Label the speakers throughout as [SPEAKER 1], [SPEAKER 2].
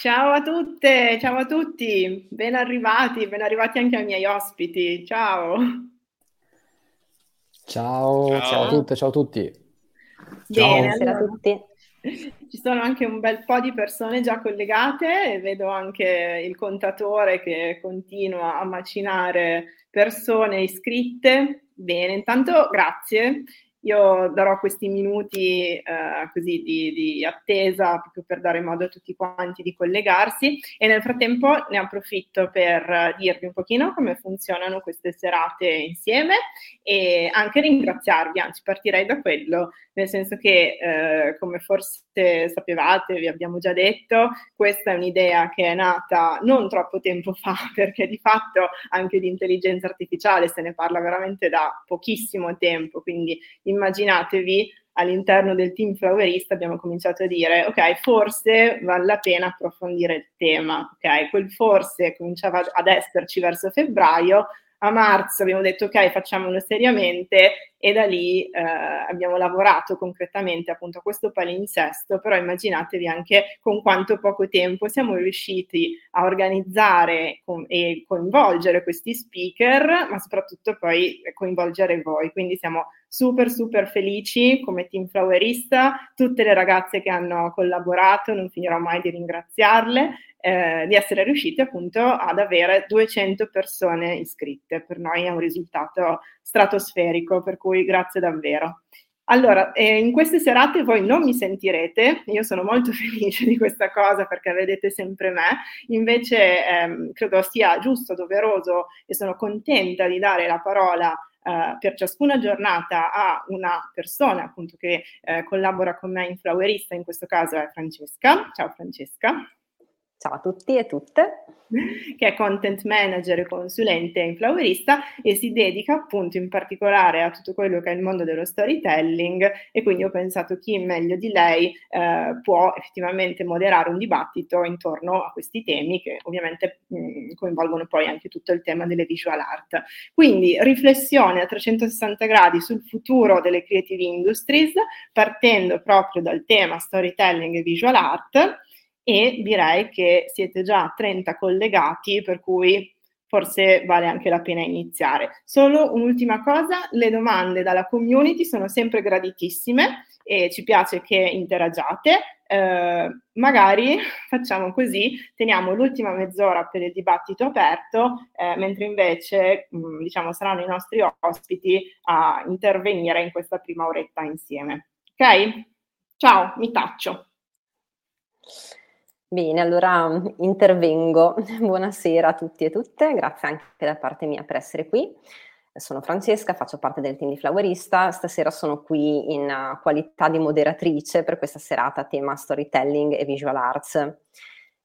[SPEAKER 1] Ciao a tutte, ciao a tutti, ben arrivati, ben arrivati anche ai miei ospiti. Ciao.
[SPEAKER 2] Ciao, ciao, ciao a tutte, ciao a tutti.
[SPEAKER 1] Bene, ciao allora, a tutti. Ci sono anche un bel po' di persone già collegate e vedo anche il contatore che continua a macinare persone iscritte. Bene, intanto grazie io darò questi minuti eh, così di, di, attesa proprio per dare modo a tutti quanti di collegarsi. E nel frattempo ne approfitto per dirvi un pochino come funzionano queste serate insieme e anche ringraziarvi, anzi partirei da quello, nel senso che eh, come forse sapevate, vi abbiamo già detto, questa è un'idea che è nata non troppo tempo fa perché di fatto anche di intelligenza artificiale se ne parla veramente da pochissimo tempo, quindi immaginatevi all'interno del team flowerista abbiamo cominciato a dire ok forse vale la pena approfondire il tema ok? Quel forse cominciava ad esserci verso febbraio a marzo abbiamo detto ok facciamolo seriamente. E da lì eh, abbiamo lavorato concretamente appunto a questo palinsesto, però immaginatevi anche con quanto poco tempo siamo riusciti a organizzare con, e coinvolgere questi speaker, ma soprattutto poi coinvolgere voi, quindi siamo super super felici come team flowerista, tutte le ragazze che hanno collaborato, non finirò mai di ringraziarle, eh, di essere riusciti appunto ad avere 200 persone iscritte. Per noi è un risultato stratosferico, per cui grazie davvero. Allora, eh, in queste serate voi non mi sentirete, io sono molto felice di questa cosa perché vedete sempre me, invece ehm, credo sia giusto, doveroso e sono contenta di dare la parola eh, per ciascuna giornata a una persona appunto che eh, collabora con me in Flowerista, in questo caso è Francesca. Ciao Francesca.
[SPEAKER 3] Ciao a tutti e tutte.
[SPEAKER 1] Che è content manager e consulente in Flowerista e si dedica appunto in particolare a tutto quello che è il mondo dello storytelling e quindi ho pensato chi meglio di lei eh, può effettivamente moderare un dibattito intorno a questi temi che ovviamente mh, mm, coinvolgono poi anche tutto il tema delle visual art. Quindi riflessione a 360 gradi sul futuro delle creative industries partendo proprio dal tema storytelling e visual art e direi che siete già 30 collegati, per cui forse vale anche la pena iniziare. Solo un'ultima cosa, le domande dalla community sono sempre graditissime e ci piace che interagiate. Eh, magari facciamo così, teniamo l'ultima mezz'ora per il dibattito aperto, eh, mentre invece mh, mm, diciamo, saranno i nostri ospiti a intervenire in questa prima oretta insieme. Ok? Ciao, mi taccio.
[SPEAKER 3] Bene, allora intervengo. Buonasera a tutti e tutte, grazie anche da parte mia per essere qui. Sono Francesca, faccio parte del team di Flowerista. Stasera sono qui in uh, qualità di moderatrice per questa serata a tema storytelling e visual arts.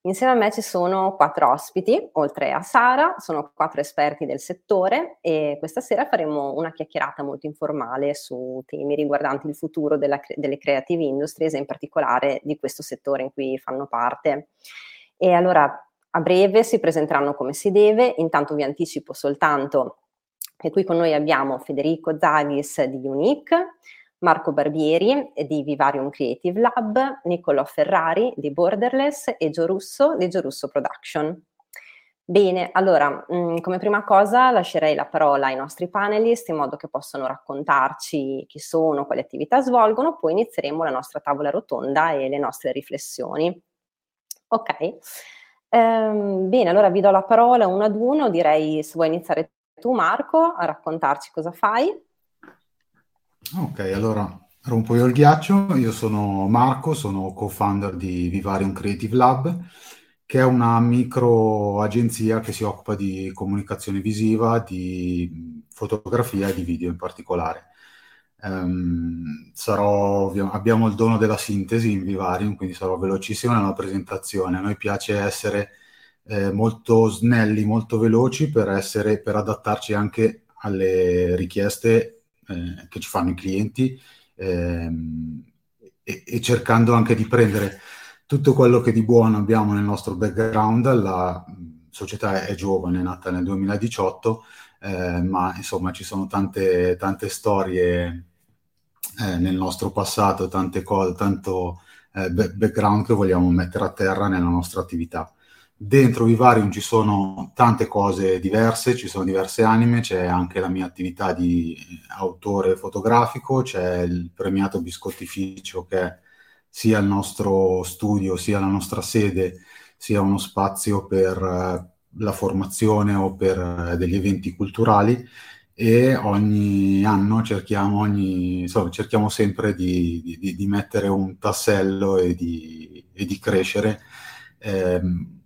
[SPEAKER 3] Insieme a me ci sono quattro ospiti, oltre a Sara, sono quattro esperti del settore e questa sera faremo una chiacchierata molto informale su temi riguardanti il futuro della, delle creative industries e in particolare di questo settore in cui fanno parte. E allora a breve si presenteranno come si deve, intanto vi anticipo soltanto che qui con noi abbiamo Federico Zaghis di Unique, Marco Barbieri di Vivarium Creative Lab, Niccolò Ferrari di Borderless e Gio Russo di Gio Russo Production. Bene, allora, mh, mm, come prima cosa lascerei la parola ai nostri panelist in modo che possano raccontarci chi sono, quali attività svolgono, poi inizieremo la nostra tavola rotonda e le nostre riflessioni. Ok, ehm, bene, allora vi do la parola uno ad uno, direi se vuoi iniziare tu Marco a raccontarci cosa fai.
[SPEAKER 4] Ok, allora rompo io il ghiaccio. Io sono Marco, sono co-founder di Vivarium Creative Lab, che è una micro agenzia che si occupa di comunicazione visiva, di fotografia e di video in particolare. Um, sarò, abbiamo il dono della sintesi in Vivarium, quindi sarò velocissimo nella presentazione. A noi piace essere eh, molto snelli, molto veloci per, essere, per adattarci anche alle richieste eh, che ci fanno i clienti ehm, e, e, cercando anche di prendere tutto quello che di buono abbiamo nel nostro background. La società è giovane, è nata nel 2018, eh, ma insomma ci sono tante, tante storie eh, nel nostro passato, tante cose, tanto eh, background che vogliamo mettere a terra nella nostra attività. Dentro Vivarium ci sono tante cose diverse, ci sono diverse anime, c'è anche la mia attività di autore fotografico, c'è il premiato biscottificio che è sia il nostro studio, sia la nostra sede, sia uno spazio per eh, la formazione o per eh, degli eventi culturali e ogni anno cerchiamo, ogni, insomma, cerchiamo sempre di, di, di, mettere un tassello e di, e di crescere, eh,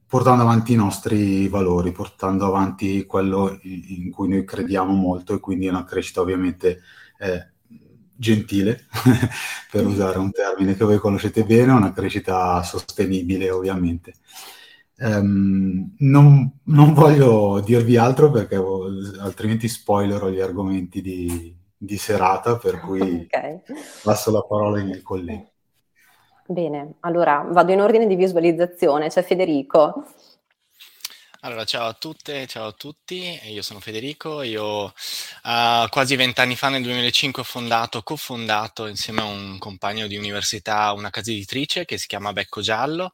[SPEAKER 4] portando avanti i nostri valori, portando avanti quello in cui noi crediamo molto e quindi una crescita ovviamente eh, gentile, per usare un termine che voi conoscete bene, una crescita sostenibile ovviamente. Um, non, non, voglio dirvi altro perché altrimenti spoilerò gli argomenti di, di serata, per cui okay. passo la parola ai miei colleghi.
[SPEAKER 3] Bene, allora vado in ordine di visualizzazione. C'è Federico.
[SPEAKER 5] Allora, ciao a tutte, ciao a tutti, io sono Federico, io uh, quasi vent'anni fa nel 2005 ho fondato, cofondato insieme a un compagno di università una casa editrice che si chiama Becco Giallo,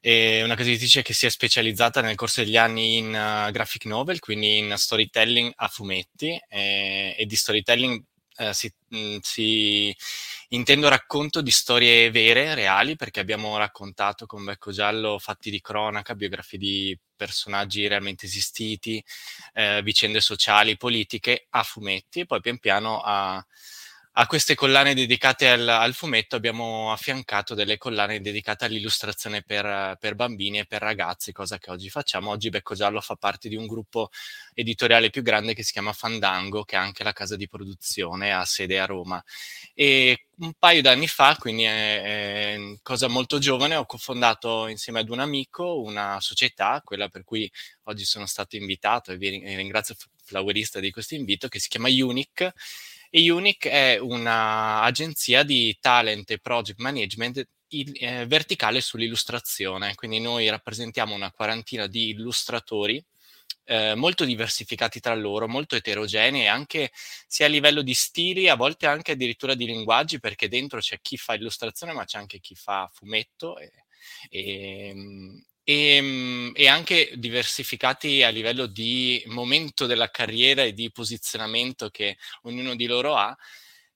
[SPEAKER 5] è una casa editrice che si è specializzata nel corso degli anni in uh, graphic novel, quindi in storytelling a fumetti e, e di storytelling uh, si, mh, mm, si, intendo racconto di storie vere, reali, perché abbiamo raccontato con Becco Giallo fatti di cronaca, biografie di personaggi realmente esistiti, eh, vicende sociali, politiche a fumetti e poi pian piano a a queste collane dedicate al, al, fumetto abbiamo affiancato delle collane dedicate all'illustrazione per, per, bambini e per ragazzi, cosa che oggi facciamo. Oggi Becco Giallo fa parte di un gruppo editoriale più grande che si chiama Fandango, che è anche la casa di produzione, ha sede a Roma. E un paio d'anni fa, quindi è, è cosa molto giovane, ho cofondato insieme ad un amico una società, quella per cui oggi sono stato invitato e vi ringrazio Flowerista di questo invito, che si chiama Unique e Unic è un'agenzia di talent e project management eh, verticale sull'illustrazione, quindi noi rappresentiamo una quarantina di illustratori eh, molto diversificati tra loro, molto eterogenei, anche sia a livello di stili, a volte anche addirittura di linguaggi, perché dentro c'è chi fa illustrazione, ma c'è anche chi fa fumetto e, e, e, ehm, e, anche diversificati a livello di momento della carriera e di posizionamento che ognuno di loro ha.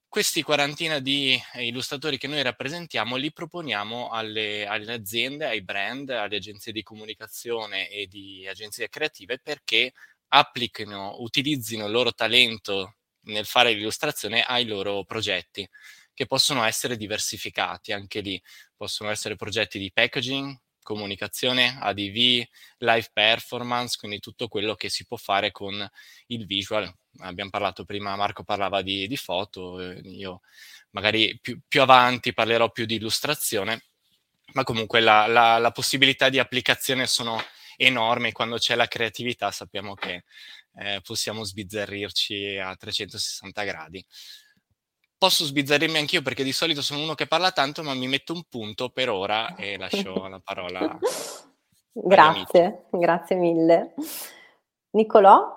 [SPEAKER 5] Questi quarantina di illustratori che noi rappresentiamo li proponiamo alle, alle aziende, ai brand, alle agenzie di comunicazione e di agenzie creative perché applichino, utilizzino il loro talento nel fare l'illustrazione ai loro progetti, che possono essere diversificati anche lì. Possono essere progetti di packaging, comunicazione, ADV, live performance, quindi tutto quello che si può fare con il visual. Abbiamo parlato prima, Marco parlava di, di foto, eh, io magari più, più, avanti parlerò più di illustrazione, ma comunque la, la, la possibilità di applicazione sono enormi, quando c'è la creatività sappiamo che eh, possiamo sbizzarrirci a 360 gradi posso sbizzarrirmi anch'io perché di solito sono uno che parla tanto, ma mi metto un punto per ora e lascio la parola.
[SPEAKER 3] grazie, grazie mille. Nicolò?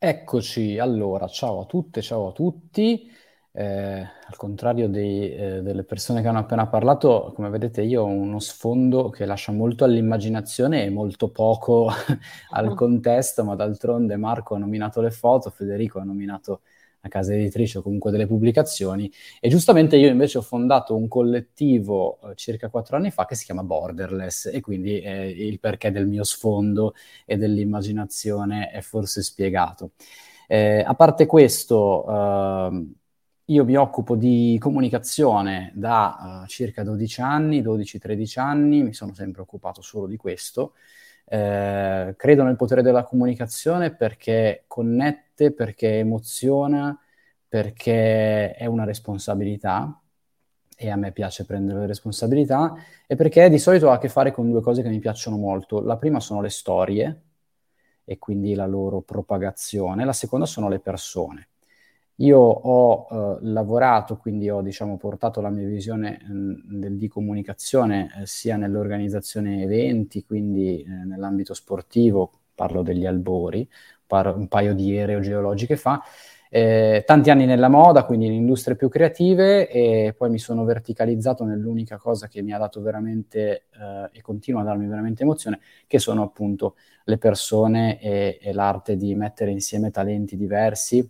[SPEAKER 2] Eccoci, allora, ciao a tutte, ciao a tutti. Eh, al contrario dei, eh, delle persone che hanno appena parlato, come vedete io ho uno sfondo che lascia molto all'immaginazione e molto poco al contesto, ma d'altronde Marco ha nominato le foto, Federico ha nominato una casa editrice o comunque delle pubblicazioni. E giustamente io invece ho fondato un collettivo eh, circa quattro anni fa che si chiama Borderless e quindi eh, il perché del mio sfondo e dell'immaginazione è forse spiegato. Eh, a parte questo, uh, io mi occupo di comunicazione da uh, circa 12 anni, 12-13 anni, mi sono sempre occupato solo di questo. Eh, credo nel potere della comunicazione perché connette, perché emoziona, perché è una responsabilità e a me piace prendere le responsabilità e perché di solito ha a che fare con due cose che mi piacciono molto. La prima sono le storie e quindi la loro propagazione, la seconda sono le persone. Io ho eh, lavorato, quindi ho diciamo, portato la mia visione mh, mm, di comunicazione eh, sia nell'organizzazione eventi, quindi eh, nell'ambito sportivo, parlo degli albori, parlo un paio di aerogeologiche fa, Eh, tanti anni nella moda, quindi in industrie più creative e poi mi sono verticalizzato nell'unica cosa che mi ha dato veramente eh, e continua a darmi veramente emozione, che sono appunto le persone e, e, l'arte di mettere insieme talenti diversi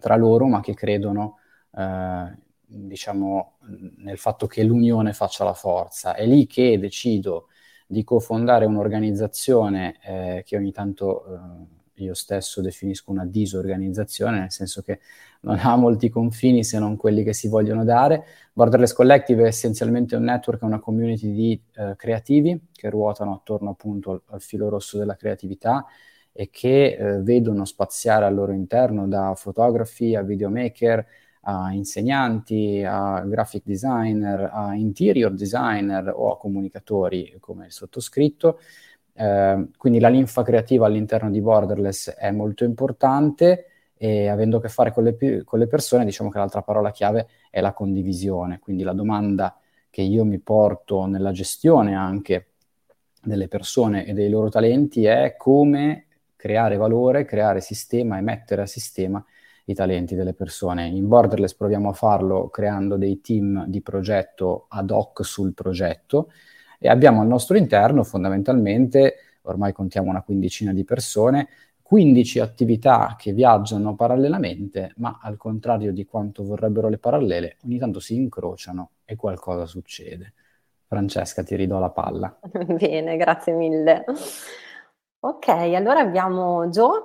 [SPEAKER 2] tra loro, ma che credono, eh, diciamo, nel fatto che l'unione faccia la forza. È lì che decido di cofondare un'organizzazione eh, che ogni tanto eh, io stesso definisco una disorganizzazione, nel senso che non ha molti confini se non quelli che si vogliono dare. Borderless Collective è essenzialmente un network, una community di eh, creativi che ruotano attorno appunto al, al, filo rosso della creatività e che eh, vedono spaziare al loro interno da fotografi a videomaker a insegnanti, a graphic designer, a interior designer o a comunicatori come il sottoscritto eh, quindi la linfa creativa all'interno di Borderless è molto importante e avendo a che fare con le, con le persone, diciamo che l'altra parola chiave è la condivisione. Quindi la domanda che io mi porto nella gestione anche delle persone e dei loro talenti è come creare valore, creare sistema e mettere a sistema i talenti delle persone. In Borderless proviamo a farlo creando dei team di progetto ad hoc sul progetto e abbiamo al nostro interno fondamentalmente, ormai contiamo una quindicina di persone, 15 attività che viaggiano parallelamente, ma al contrario di quanto vorrebbero le parallele, ogni tanto si incrociano e qualcosa succede. Francesca, ti ridò la palla.
[SPEAKER 3] Bene, grazie mille. Ok, allora abbiamo Joe,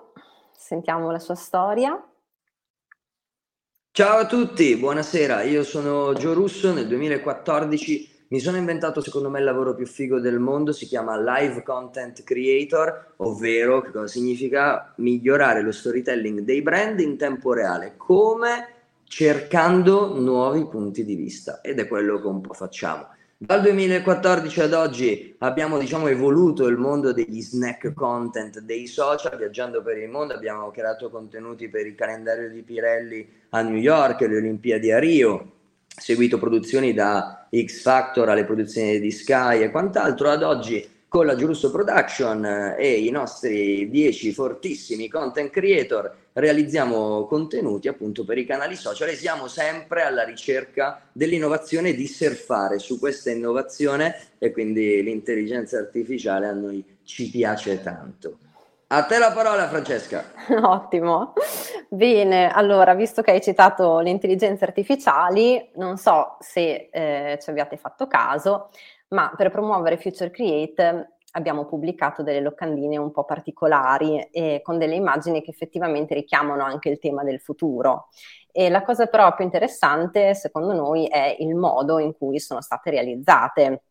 [SPEAKER 3] sentiamo la sua storia.
[SPEAKER 6] Ciao a tutti, buonasera, io sono Joe Russo, nel 2014 mi sono inventato secondo me il lavoro più figo del mondo, si chiama Live Content Creator, ovvero che cosa significa migliorare lo storytelling dei brand in tempo reale, come cercando nuovi punti di vista ed è quello che un po' facciamo. Dal 2014 ad oggi abbiamo diciamo, evoluto il mondo degli snack content dei social, viaggiando per il mondo, abbiamo creato contenuti per il calendario di Pirelli a New York, le Olimpiadi a Rio, seguito produzioni da X Factor alle produzioni di Sky e quant'altro, ad oggi con la Giurusso Production eh, e i nostri 10 fortissimi content creator realizziamo contenuti appunto per i canali social e siamo sempre alla ricerca dell'innovazione di surfare su questa innovazione e quindi l'intelligenza artificiale a noi ci piace tanto. A te la parola, Francesca.
[SPEAKER 3] Ottimo. Bene, allora, visto che hai citato le intelligenze artificiali, non so se eh, ci abbiate fatto caso, ma per promuovere Future Create abbiamo pubblicato delle locandine un po' particolari e con delle immagini che effettivamente richiamano anche il tema del futuro. E la cosa però più interessante, secondo noi, è il modo in cui sono state realizzate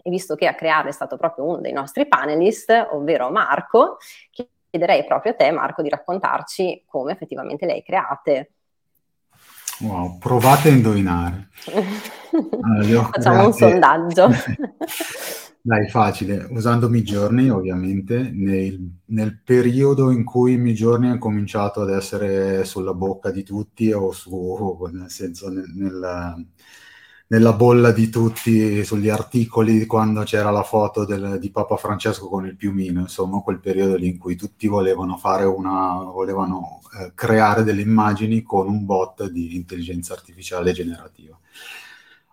[SPEAKER 3] e visto che a creare è stato proprio uno dei nostri panelist, ovvero Marco, chiederei proprio a te, Marco, di raccontarci come effettivamente le hai create.
[SPEAKER 4] Wow, provate a indovinare.
[SPEAKER 3] Allora, Facciamo create... un sondaggio.
[SPEAKER 4] Dai, facile, usando Midjourney ovviamente, nel, nel, periodo in cui Midjourney ha cominciato ad essere sulla bocca di tutti o su, nel senso nel, nel nella bolla di tutti sugli articoli quando c'era la foto del, di Papa Francesco con il piumino, insomma, quel periodo lì in cui tutti volevano fare una, volevano eh, creare delle immagini con un bot di intelligenza artificiale generativa.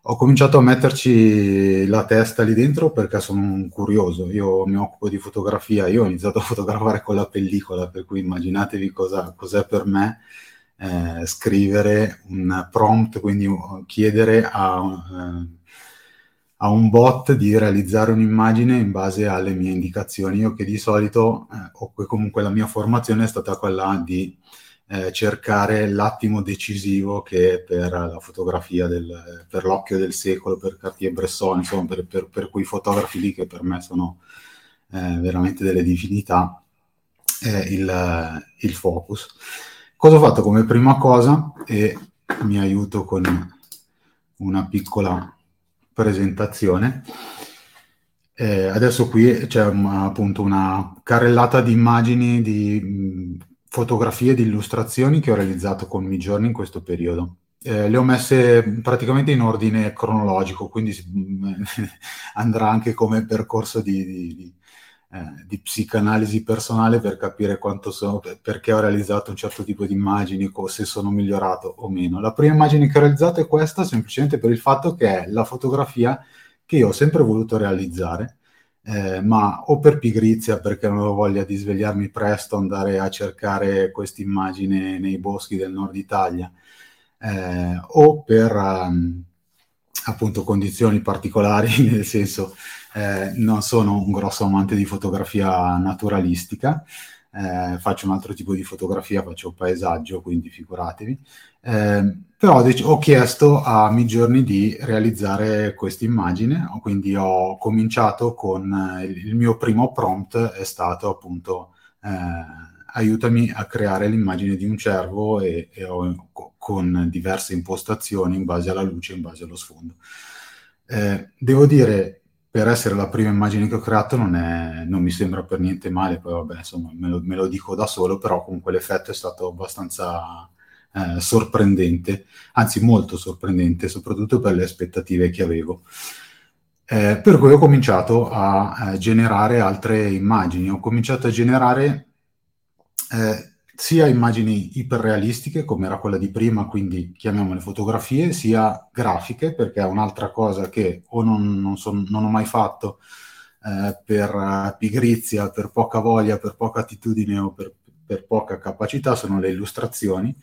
[SPEAKER 4] Ho cominciato a metterci la testa lì dentro perché sono un curioso, io mi occupo di fotografia, io ho iniziato a fotografare con la pellicola, per cui immaginatevi cosa, cos'è per me eh, scrivere un prompt, quindi chiedere a, uh, a, un bot di realizzare un'immagine in base alle mie indicazioni. Io che di solito, eh, o comunque la mia formazione è stata quella di eh, cercare l'attimo decisivo che per la fotografia, del, per l'occhio del secolo, per Cartier-Bresson, insomma, per, per, per, quei fotografi lì che per me sono eh, veramente delle divinità, il, il focus. Cosa ho fatto come prima cosa? E mi aiuto con una piccola presentazione. Eh, adesso qui c'è appunto una carrellata di immagini, di mh, fotografie, di illustrazioni che ho realizzato con Midjourney in questo periodo. Eh, le ho messe praticamente in ordine cronologico, quindi andrà anche come percorso di, di eh, di psicanalisi personale per capire quanto sono, perché ho realizzato un certo tipo di immagini, se sono migliorato o meno. La prima immagine che ho realizzato è questa, semplicemente per il fatto che è la fotografia che io ho sempre voluto realizzare, eh, ma o per pigrizia, perché non ho voglia di svegliarmi presto, andare a cercare questa immagine nei boschi del nord Italia, eh, o per um, appunto condizioni particolari, nel senso eh, non sono un grosso amante di fotografia naturalistica, eh, faccio un altro tipo di fotografia, faccio paesaggio, quindi figuratevi. Eh, però ho chiesto a Midjourney di realizzare questa immagine, quindi ho cominciato con eh, il, mio primo prompt è stato appunto eh, aiutami a creare l'immagine di un cervo e, e ho, con diverse impostazioni in base alla luce, in base allo sfondo. Devo dire per essere la prima immagine che ho creato non, è, non mi sembra per niente male, poi vabbè, insomma, me lo, me lo, dico da solo, però comunque l'effetto è stato abbastanza eh, sorprendente, anzi molto sorprendente, soprattutto per le aspettative che avevo. Eh, per cui ho cominciato a, a, generare altre immagini, ho cominciato a generare eh, sia immagini iperrealistiche, come era quella di prima, quindi chiamiamole fotografie, sia grafiche, perché è un'altra cosa che o non, non, son, non ho mai fatto eh, per pigrizia, per poca voglia, per poca attitudine o per, per poca capacità, sono le illustrazioni.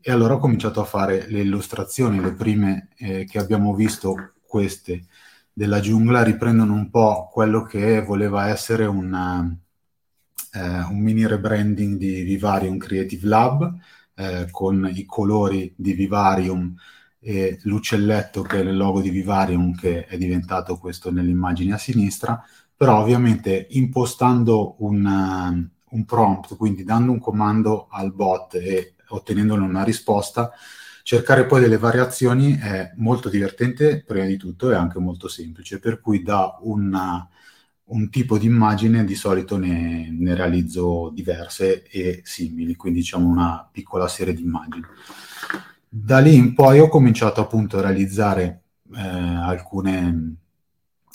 [SPEAKER 4] E allora ho cominciato a fare le illustrazioni, le prime eh, che abbiamo visto, queste della giungla, riprendono un po' quello che voleva essere eh, un mini rebranding di Vivarium Creative Lab eh, con i colori di Vivarium e l'uccelletto che è il logo di Vivarium che è diventato questo nell'immagine a sinistra, però ovviamente impostando un, uh, un prompt, quindi dando un comando al bot e ottenendone una risposta, cercare poi delle variazioni è molto divertente prima di tutto e anche molto semplice, per cui da una un tipo di immagine di solito ne, ne, realizzo diverse e simili, quindi diciamo una piccola serie di immagini. Da lì in poi ho cominciato appunto a realizzare eh, alcune,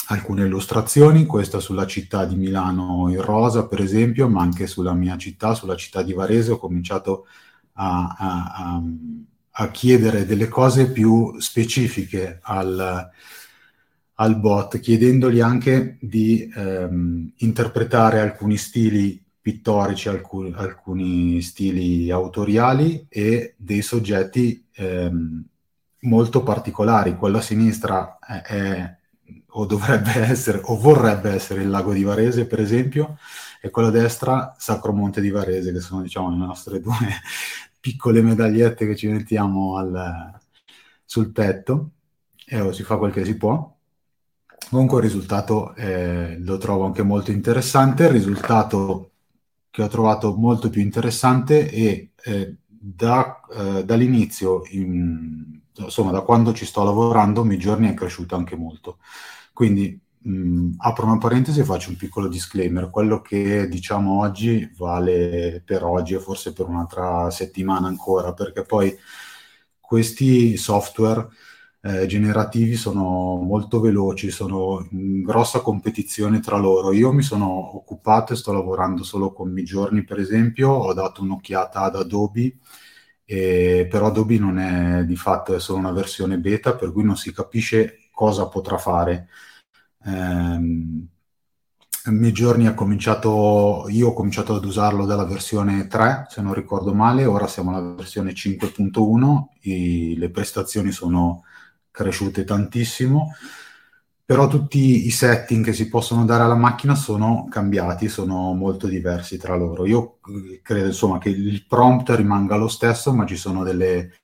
[SPEAKER 4] alcune illustrazioni, questa sulla città di Milano in rosa per esempio, ma anche sulla mia città, sulla città di Varese, ho cominciato a, a, a, a chiedere delle cose più specifiche al al bot, chiedendogli anche di ehm, interpretare alcuni stili pittorici, alcuni, alcuni stili autoriali e dei soggetti ehm, molto particolari. Quello a sinistra è, è, o dovrebbe essere o vorrebbe essere il lago di Varese, per esempio, e quello a destra Sacro Monte di Varese, che sono diciamo le nostre due piccole medagliette che ci mettiamo al, sul petto e oh, si fa quel che si può. Comunque il risultato eh, lo trovo anche molto interessante, il risultato che ho trovato molto più interessante è eh, da, eh, dall'inizio, in, insomma da quando ci sto lavorando, mi giorni è cresciuto anche molto. Quindi mh, apro una parentesi e faccio un piccolo disclaimer, quello che diciamo oggi vale per oggi e forse per un'altra settimana ancora, perché poi questi software eh, generativi sono molto veloci, sono in grossa competizione tra loro. Io mi sono occupato e sto lavorando solo con Midjourney, per esempio, ho dato un'occhiata ad Adobe, e, però Adobe non è di fatto, è solo una versione beta, per cui non si capisce cosa potrà fare. Um, Midjourney ha cominciato, io ho cominciato ad usarlo dalla versione 3, se non ricordo male, ora siamo alla versione 5.1, i, le prestazioni sono cresciute tantissimo, però tutti i setting che si possono dare alla macchina sono cambiati, sono molto diversi tra loro. Io eh, credo insomma che il prompt rimanga lo stesso, ma ci sono delle,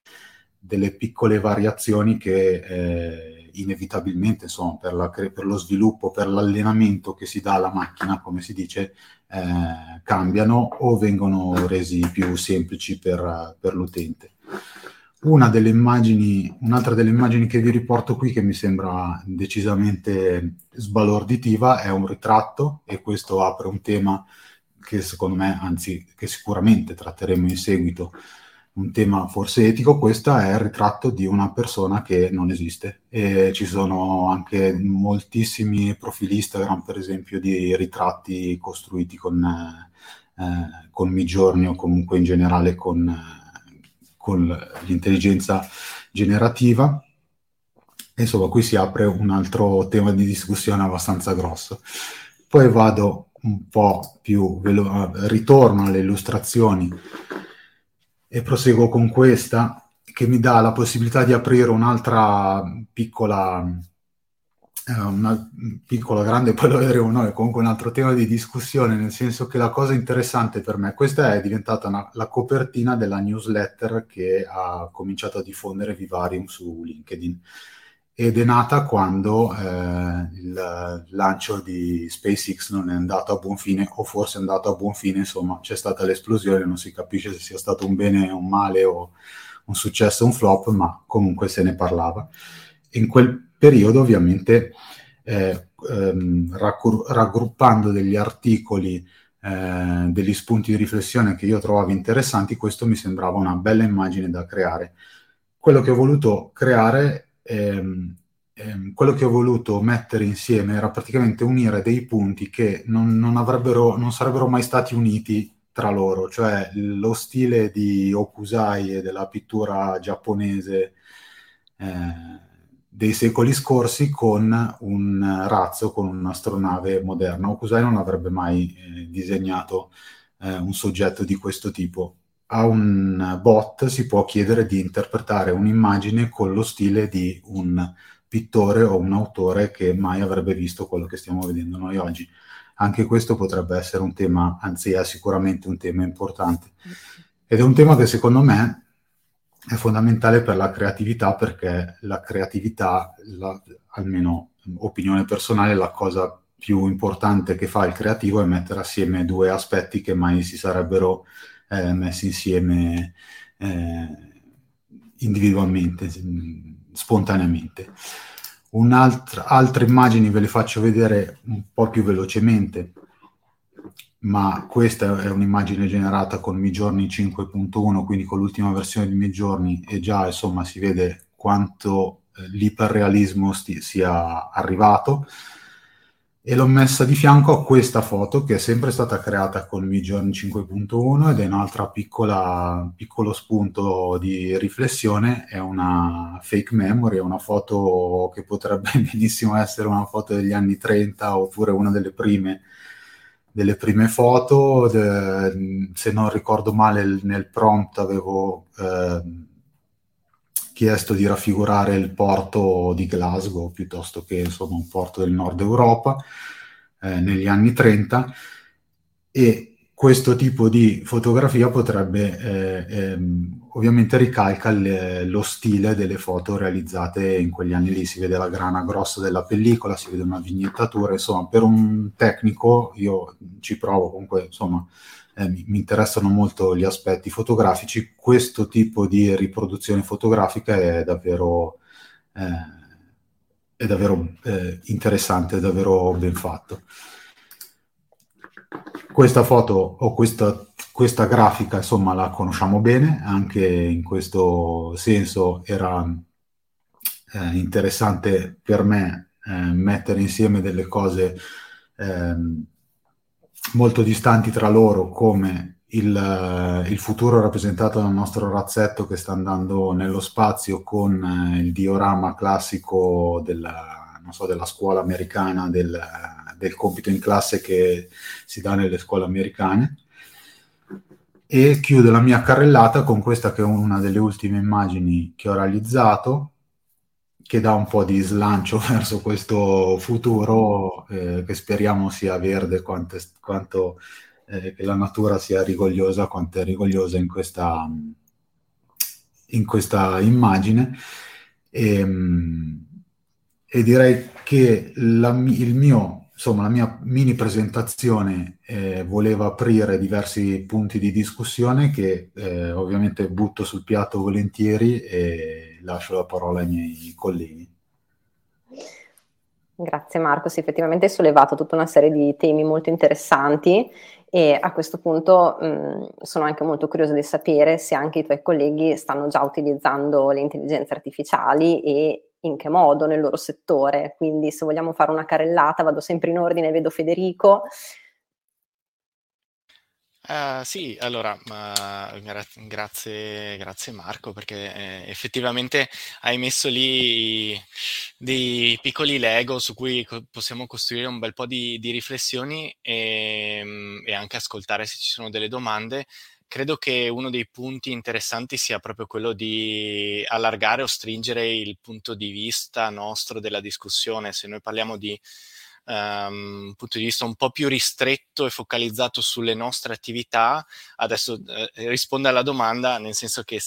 [SPEAKER 4] delle piccole variazioni che eh, inevitabilmente insomma, per, la, per, lo sviluppo, per l'allenamento che si dà alla macchina, come si dice, eh, cambiano o vengono resi più semplici per, per l'utente una delle immagini, un'altra delle immagini che vi riporto qui che mi sembra decisamente sbalorditiva è un ritratto e questo apre un tema che secondo me, anzi che sicuramente tratteremo in seguito, un tema forse etico, questo è il ritratto di una persona che non esiste. E ci sono anche moltissimi profili Instagram, per esempio, di ritratti costruiti con, eh, con Midjourney o comunque in generale con, con l'intelligenza generativa. Insomma, qui si apre un altro tema di discussione abbastanza grosso. Poi vado un po' più, velo- ritorno alle illustrazioni e proseguo con questa che mi dà la possibilità di aprire un'altra piccola, una piccola, grande, poi lo vedremo noi, comunque un altro tema di discussione, nel senso che la cosa interessante per me, questa è diventata una, la copertina della newsletter che ha cominciato a diffondere Vivarium su LinkedIn ed è nata quando eh, il lancio di SpaceX non è andato a buon fine, o forse è andato a buon fine, insomma c'è stata l'esplosione, non si capisce se sia stato un bene o un male o un successo o un flop, ma comunque se ne parlava. In quel periodo ovviamente eh, ehm, raggruppando degli articoli, eh, degli spunti di riflessione che io trovavo interessanti, questo mi sembrava una bella immagine da creare. Quello che ho voluto creare ehm, ehm, quello che ho voluto mettere insieme era praticamente unire dei punti che non, non, non sarebbero mai stati uniti tra loro, cioè lo stile di Okusai e della pittura giapponese eh, dei secoli scorsi con un razzo, con un'astronave moderna. Okusai non avrebbe mai eh, disegnato eh, un soggetto di questo tipo a un bot si può chiedere di interpretare un'immagine con lo stile di un pittore o un autore che mai avrebbe visto quello che stiamo vedendo noi oggi. Anche questo potrebbe essere un tema, anzi è sicuramente un tema importante. Ed è un tema che secondo me è fondamentale per la creatività perché la creatività, la, almeno opinione personale, la cosa più importante che fa il creativo è mettere assieme due aspetti che mai si sarebbero eh, messi insieme eh, individualmente, spontaneamente. Un'altra, altre immagini ve le faccio vedere un po' più velocemente, ma questa è un'immagine generata con Midjourney 5.1, quindi con l'ultima versione di Midjourney e già insomma si vede quanto eh, l'iperrealismo sti- sia arrivato. E l'ho messa di fianco a questa foto che è sempre stata creata con Midjourney 5.1 ed è un'altra piccola, piccolo spunto di riflessione, è una fake memory, è una foto che potrebbe benissimo essere una foto degli anni 30 oppure una delle prime, delle prime foto, de, se non ricordo male nel prompt avevo... Eh, chiesto di raffigurare il porto di Glasgow piuttosto che insomma, un porto del nord Europa eh, negli anni 30 e questo tipo di fotografia potrebbe eh, ehm, ovviamente ricalca le, lo stile delle foto realizzate in quegli anni lì si vede la grana grossa della pellicola si vede una vignettatura insomma per un tecnico io ci provo comunque insomma eh, mi, mi, interessano molto gli aspetti fotografici, questo tipo di riproduzione fotografica è davvero, eh, è davvero eh, interessante, è davvero ben fatto. Questa foto o questa, questa grafica, insomma, la conosciamo bene, anche in questo senso era eh, interessante per me eh, mettere insieme delle cose ehm, molto distanti tra loro come il, il, futuro rappresentato dal nostro razzetto che sta andando nello spazio con eh, il diorama classico della, so, della scuola americana, del, del, compito in classe che si dà nelle scuole americane. E chiudo la mia carrellata con questa che è una delle ultime immagini che ho realizzato, che dà un po' di slancio verso questo futuro eh, che speriamo sia verde quanto, quanto eh, che la natura sia rigogliosa quanto è rigogliosa in questa, in questa immagine. E, ehm, e, direi che la, il mio, insomma, la mia mini presentazione eh, voleva aprire diversi punti di discussione che eh, ovviamente butto sul piatto volentieri e lascio la parola ai miei colleghi.
[SPEAKER 3] Grazie Marco, sì, effettivamente hai sollevato tutta una serie di temi molto interessanti e a questo punto mh, sono anche molto curiosa di sapere se anche i tuoi colleghi stanno già utilizzando le intelligenze artificiali e in che modo nel loro settore. Quindi se vogliamo fare una carrellata, vado sempre in ordine, vedo Federico.
[SPEAKER 5] Uh, sì, allora, uh, gra- grazie, grazie Marco, perché eh, effettivamente hai messo lì dei piccoli Lego su cui co- possiamo costruire un bel po' di, di riflessioni e, mm, e, anche ascoltare se ci sono delle domande. Credo che uno dei punti interessanti sia proprio quello di allargare o stringere il punto di vista nostro della discussione. Se noi parliamo di um, punto di vista un po' più ristretto e focalizzato sulle nostre attività. Adesso eh, rispondo alla domanda, nel senso che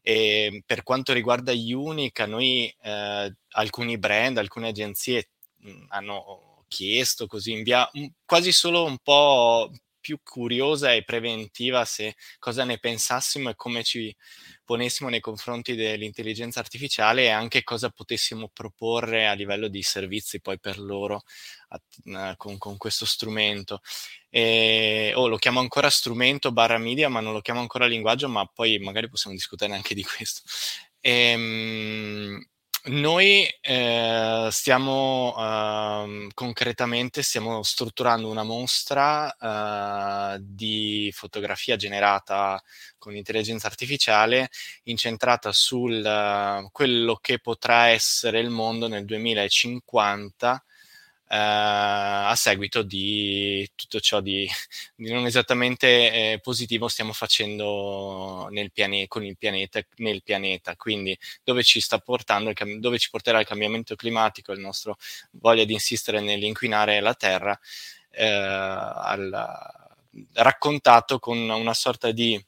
[SPEAKER 5] eh, per quanto riguarda Unica, noi eh, alcuni brand, alcune agenzie mh, hanno chiesto così in via quasi solo un po' più curiosa e preventiva se cosa ne pensassimo e come ci ponessimo nei confronti dell'intelligenza artificiale e anche cosa potessimo proporre a livello di servizi poi per loro a, con, con, questo strumento. E, oh, lo chiamo ancora strumento barra media, ma non lo chiamo ancora linguaggio, ma poi magari possiamo discutere anche di questo. Ehm, noi eh, stiamo eh, concretamente stiamo strutturando una mostra eh, di fotografia generata con intelligenza artificiale incentrata su uh, quello che potrà essere il mondo nel 2050 eh, a seguito di tutto ciò di, di non esattamente eh, positivo stiamo facendo nel piane- con il pianeta, nel pianeta, quindi dove ci sta portando, cam- dove ci porterà il cambiamento climatico, il nostro voglia di insistere nell'inquinare la Terra, eh, al, raccontato con una sorta di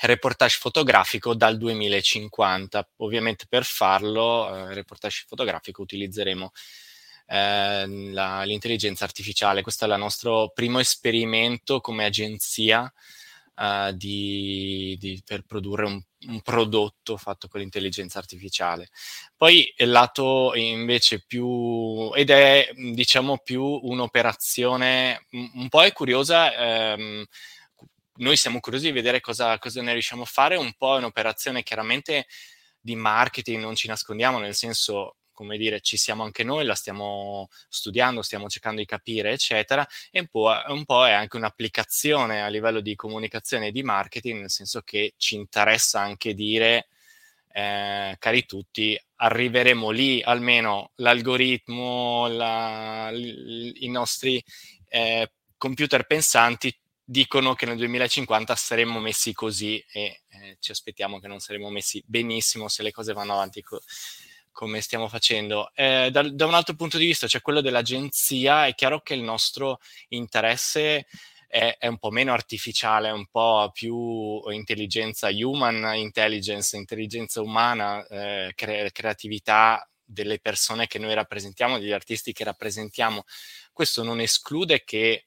[SPEAKER 5] reportage fotografico dal 2050. Ovviamente per farlo, eh, reportage fotografico utilizzeremo eh, la, l'intelligenza artificiale. Questo è il nostro primo esperimento come agenzia eh, di, di, per produrre un, un, prodotto fatto con l'intelligenza artificiale. Poi il lato invece più, ed è diciamo più un'operazione un po' è curiosa. Ehm, noi siamo curiosi di vedere cosa, cosa ne riusciamo a fare, un po' è un'operazione chiaramente di marketing, non ci nascondiamo, nel senso come dire, ci siamo anche noi, la stiamo studiando, stiamo cercando di capire, eccetera, e un po', un po' è anche un'applicazione a livello di comunicazione e di marketing, nel senso che ci interessa anche dire, eh, cari tutti, arriveremo lì, almeno l'algoritmo, la, i nostri eh, computer pensanti dicono che nel 2050 saremmo messi così e eh, ci aspettiamo che non saremo messi benissimo se le cose vanno avanti co- come stiamo facendo. Eh, da, da, un altro punto di vista, cioè quello dell'agenzia, è chiaro che il nostro interesse è, è un po' meno artificiale, è un po' più intelligenza human intelligence, intelligenza umana, eh, cre- creatività delle persone che noi rappresentiamo, degli artisti che rappresentiamo. Questo non esclude che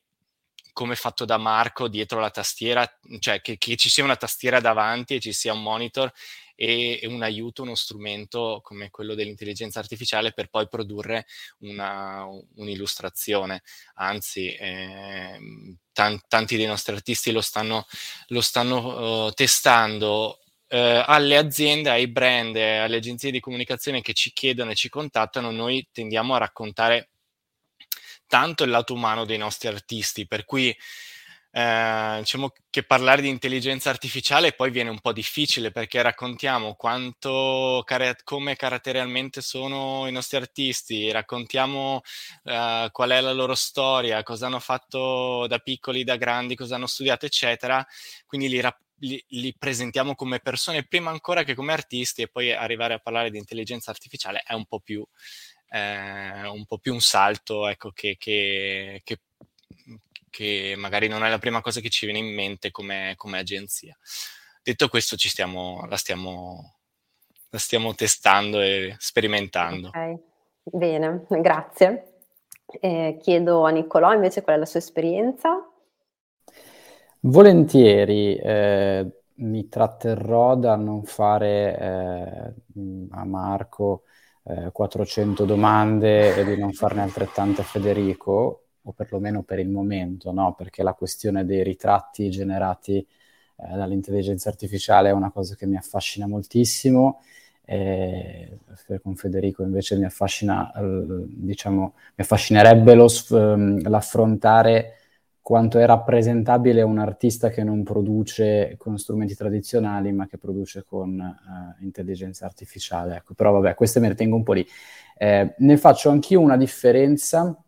[SPEAKER 5] come fatto da Marco dietro la tastiera, cioè che, che, ci sia una tastiera davanti e ci sia un monitor e, un aiuto, uno strumento come quello dell'intelligenza artificiale per poi produrre una, un'illustrazione. Anzi, eh, tan- tanti dei nostri artisti lo stanno, lo stanno uh, testando eh, alle aziende, ai brand, alle agenzie di comunicazione che ci chiedono e ci contattano, noi tendiamo a raccontare tanto il lato umano dei nostri artisti, per cui eh, diciamo che parlare di intelligenza artificiale poi viene un po' difficile perché raccontiamo quanto, come caratterialmente sono i nostri artisti, raccontiamo eh, qual è la loro storia, cosa hanno fatto da piccoli, da grandi, cosa hanno studiato, eccetera. Quindi li, li, li presentiamo come persone prima ancora che come artisti e poi arrivare a parlare di intelligenza artificiale è un po' più, eh, un, po più un salto ecco, che, che, che che magari non è la prima cosa che ci viene in mente come, come agenzia. Detto questo, ci stiamo, la, stiamo, la stiamo testando e sperimentando.
[SPEAKER 3] Ok, bene, grazie. Eh, chiedo a Niccolò invece qual è la sua esperienza.
[SPEAKER 2] Volentieri, eh, mi tratterrò da non fare eh, a Marco eh, 400 domande e di non farne altrettante a Federico, o perlomeno per il momento, no? perché la questione dei ritratti generati eh, dall'intelligenza artificiale è una cosa che mi affascina moltissimo. E con Federico invece mi affascina, diciamo, mi affascinerebbe lo, ehm, l'affrontare quanto è rappresentabile un artista che non produce con strumenti tradizionali, ma che produce con uh, intelligenza artificiale. Ecco, però vabbè, queste me le tengo un po' lì. Eh, ne faccio anch'io una differenza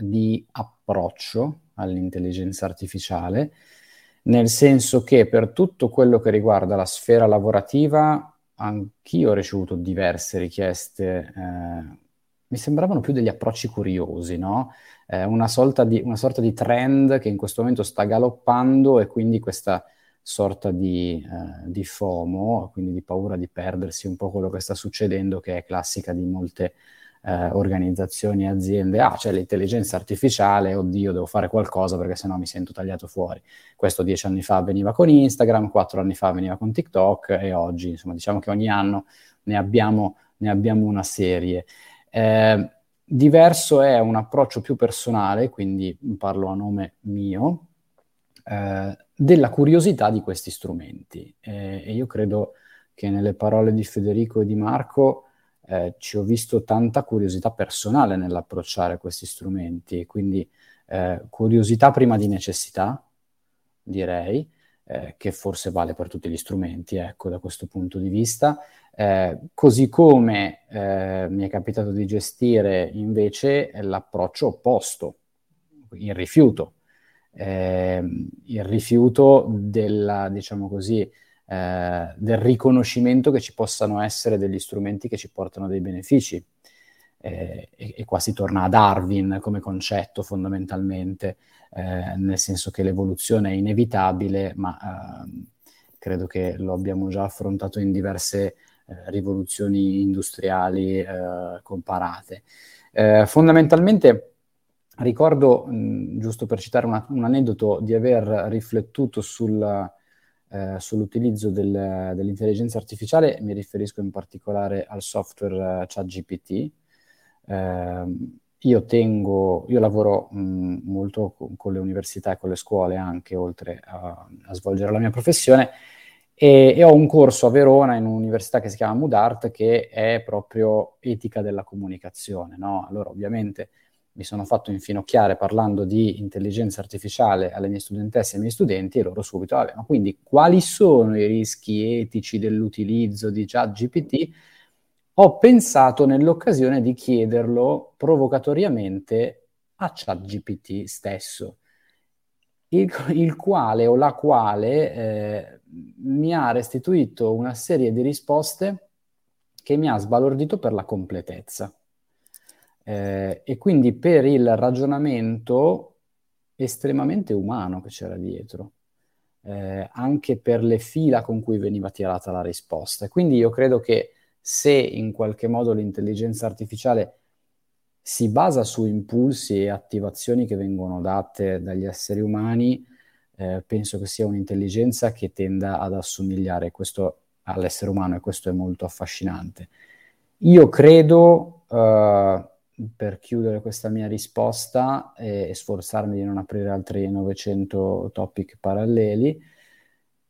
[SPEAKER 2] di approccio all'intelligenza artificiale, nel senso che per tutto quello che riguarda la sfera lavorativa, anch'io ho ricevuto diverse richieste, eh, mi sembravano più degli approcci curiosi, no? eh, una, di, una, sorta di trend che in questo momento sta galoppando e quindi questa sorta di, eh, di, FOMO, quindi di paura di perdersi un po' quello che sta succedendo, che è classica di molte eh, organizzazioni e aziende. Ah, c'è l'intelligenza artificiale, oddio, devo fare qualcosa perché sennò mi sento tagliato fuori. Questo dieci anni fa avveniva con Instagram, quattro anni fa avveniva con TikTok e oggi, insomma, diciamo che ogni anno ne abbiamo, ne abbiamo una serie. Eh, Diverso è un approccio più personale, quindi parlo a nome mio, eh, della curiosità di questi strumenti. Eh, e io credo che nelle parole di Federico e di Marco eh, ci ho visto tanta curiosità personale nell'approcciare questi strumenti, quindi eh, curiosità prima di necessità, direi, eh, che forse vale per tutti gli strumenti, ecco, da questo punto di vista. Eh, così come eh, mi è capitato di gestire invece l'approccio opposto, il rifiuto. Eh, il rifiuto della, diciamo così, eh, del riconoscimento che ci possano essere degli strumenti che ci portano dei benefici. Eh, e, e, qua si torna a Darwin come concetto fondamentalmente, eh, nel senso che l'evoluzione è inevitabile, ma ehm, credo che lo abbiamo già affrontato in diverse eh, rivoluzioni industriali eh, comparate. Fondamentalmente ricordo, mh, giusto per citare una, un aneddoto, di aver riflettuto sul, eh, sull'utilizzo del, dell'intelligenza artificiale, mi riferisco in particolare al software ChatGPT. Eh, io tengo, io lavoro mh, molto con, con, le università e con le scuole anche, oltre a, a svolgere la mia professione, e, e, ho un corso a Verona in un'università che si chiama Mudart che è proprio etica della comunicazione. No? Allora, ovviamente mi sono fatto infinocchiare parlando di intelligenza artificiale alle mie studentesse e ai miei studenti e loro subito, vabbè, ma quindi quali sono i rischi etici dell'utilizzo di ChatGPT? Ho pensato nell'occasione di chiederlo provocatoriamente a ChatGPT stesso il, il quale o la quale eh, mi ha restituito una serie di risposte che mi ha sbalordito per la completezza. Eh, e quindi per il ragionamento estremamente umano che c'era dietro, eh, anche per le fila con cui veniva tirata la risposta. Quindi io credo che se in qualche modo l'intelligenza artificiale si basa su impulsi e attivazioni che vengono date dagli esseri umani, eh, penso che sia un'intelligenza che tenda ad assomigliare questo all'essere umano e questo è molto affascinante. Io credo, eh, per chiudere questa mia risposta e, e sforzarmi di non aprire altri 900 topic paralleli,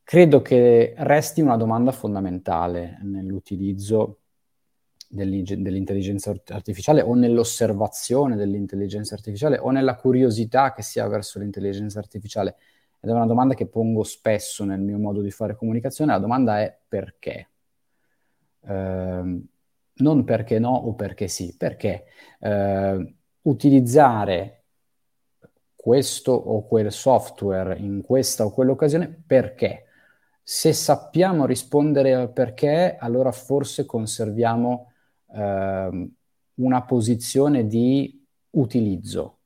[SPEAKER 2] credo che resti una domanda fondamentale nell'utilizzo dell'intelligenza artificiale o nell'osservazione dell'intelligenza artificiale o nella curiosità che si ha verso l'intelligenza artificiale? Ed è una domanda che pongo spesso nel mio modo di fare comunicazione. La domanda è perché? Eh, non perché no o perché sì, perché eh, utilizzare questo o quel software in questa o quell'occasione perché? Se sappiamo rispondere al perché, allora forse conserviamo eh, una posizione di utilizzo.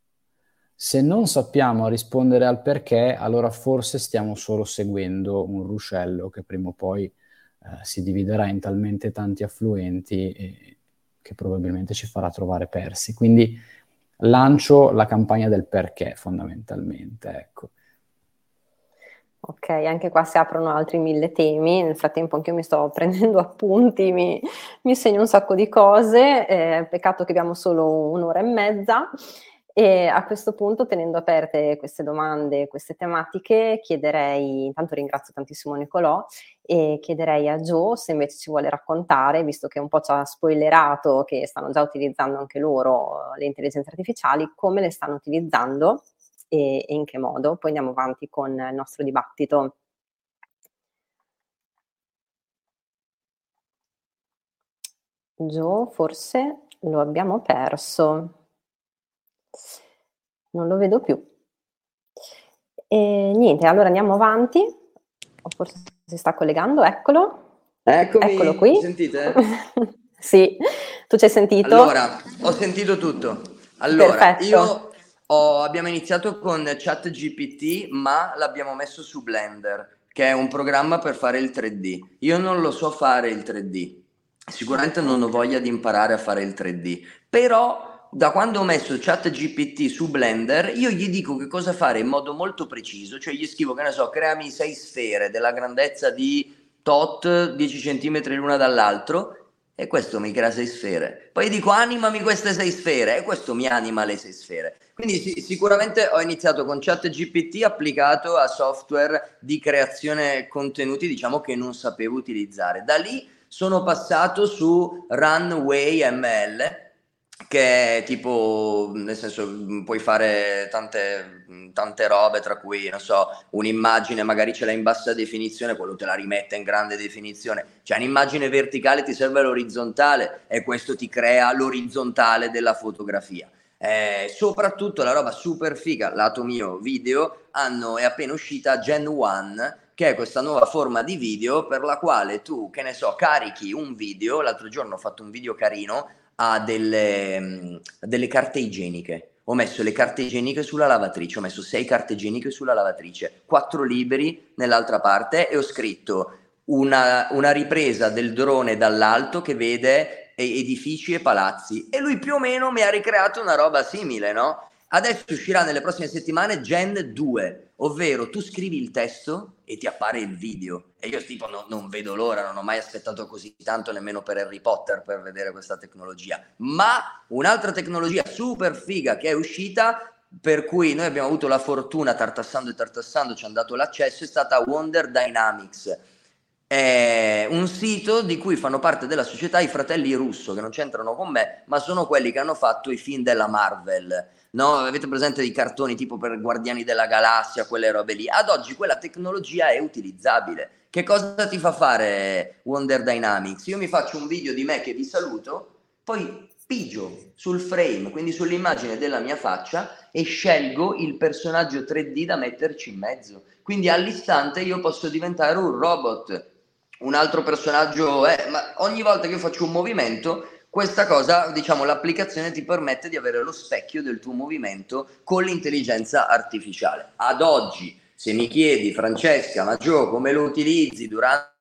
[SPEAKER 2] Se non sappiamo rispondere al perché, allora forse stiamo solo seguendo un ruscello che prima o poi eh, si dividerà in talmente tanti affluenti e, che probabilmente ci farà trovare persi. Quindi lancio la campagna del perché fondamentalmente. Ecco.
[SPEAKER 3] Ok, anche qua si aprono altri mille temi, nel frattempo anche io mi sto prendendo appunti, mi, mi segno un sacco di cose, eh, peccato che abbiamo solo un'ora e mezza e a questo punto tenendo aperte queste domande, queste tematiche, chiederei, intanto ringrazio tantissimo Nicolò e chiederei a Joe se invece ci vuole raccontare, visto che un po' ci ha spoilerato che stanno già utilizzando anche loro le intelligenze artificiali, come le stanno utilizzando e, e in che modo. Poi andiamo avanti con il nostro dibattito. Joe, forse lo abbiamo perso. Non lo vedo più. E niente, allora andiamo avanti. O forse si sta collegando, eccolo.
[SPEAKER 6] Eccomi,
[SPEAKER 3] Eccolo qui.
[SPEAKER 6] sentite?
[SPEAKER 3] sì, tu ci hai sentito?
[SPEAKER 6] Allora, ho sentito tutto. Allora,
[SPEAKER 3] Perfetto.
[SPEAKER 6] io ho- abbiamo iniziato con ChatGPT, ma l'abbiamo messo su Blender, che è un programma per fare il 3D. Io non lo so fare il 3D. Sicuramente non ho voglia di imparare a fare il 3D, però da quando ho messo ChatGPT su Blender, io gli dico che cosa fare in modo molto preciso, cioè gli scrivo che ne so, creami sei sfere della grandezza di tot 10 cm l'una dall'altro e questo mi crea sei sfere. Poi dico animami queste sei sfere e questo mi anima le sei sfere. Quindi sì, sicuramente ho iniziato con ChatGPT applicato a software di creazione contenuti, diciamo che non sapevo utilizzare. Da lì sono passato su Runway ML che è tipo, nel senso, mh, puoi fare tante, mh, tante robe, tra cui, non so, un'immagine magari ce l'hai in bassa definizione, quello te la rimette in grande definizione. Cioè, un'immagine verticale ti serve l'orizzontale e questo ti crea l'orizzontale della fotografia. Eh, soprattutto la roba super figa, lato mio video, hanno, è appena uscita Gen 1 che è questa nuova forma di video per la quale tu, che ne so, carichi un video, l'altro giorno ho fatto un video carino, a delle, delle carte igieniche. Ho messo le carte igieniche sulla lavatrice, ho messo sei carte igieniche sulla lavatrice, quattro libri nell'altra parte e ho scritto una, una ripresa del drone dall'alto che vede edifici e palazzi e lui più o meno mi ha ricreato una roba simile, no? Adesso uscirà nelle prossime settimane Gen 2, ovvero tu scrivi il testo e ti appare il video. E io tipo no- non vedo l'ora, non ho mai aspettato così tanto nemmeno per Harry Potter per vedere questa tecnologia. Ma un'altra tecnologia super figa che è uscita, per cui noi abbiamo avuto la fortuna, tartassando e tartassando, ci hanno dato l'accesso, è stata Wonder Dynamics. È un sito di cui fanno parte della società i fratelli Russo, che non c'entrano con me, ma sono quelli che hanno fatto i film della Marvel. No, avete presente i cartoni tipo per Guardiani della Galassia, quelle robe lì? Ad oggi quella tecnologia è utilizzabile. Che cosa ti fa fare Wonder Dynamics? Io mi faccio un video di me che vi saluto, poi pigio sul frame, quindi sull'immagine della mia faccia e scelgo il personaggio 3D da metterci in mezzo. Quindi all'istante io posso diventare un robot, un altro personaggio, è, ma ogni volta che io faccio un movimento, questa cosa, diciamo, l'applicazione ti permette di avere lo specchio del tuo movimento con l'intelligenza artificiale. Ad oggi, se mi chiedi, Francesca, ma Gio, come lo utilizzi durante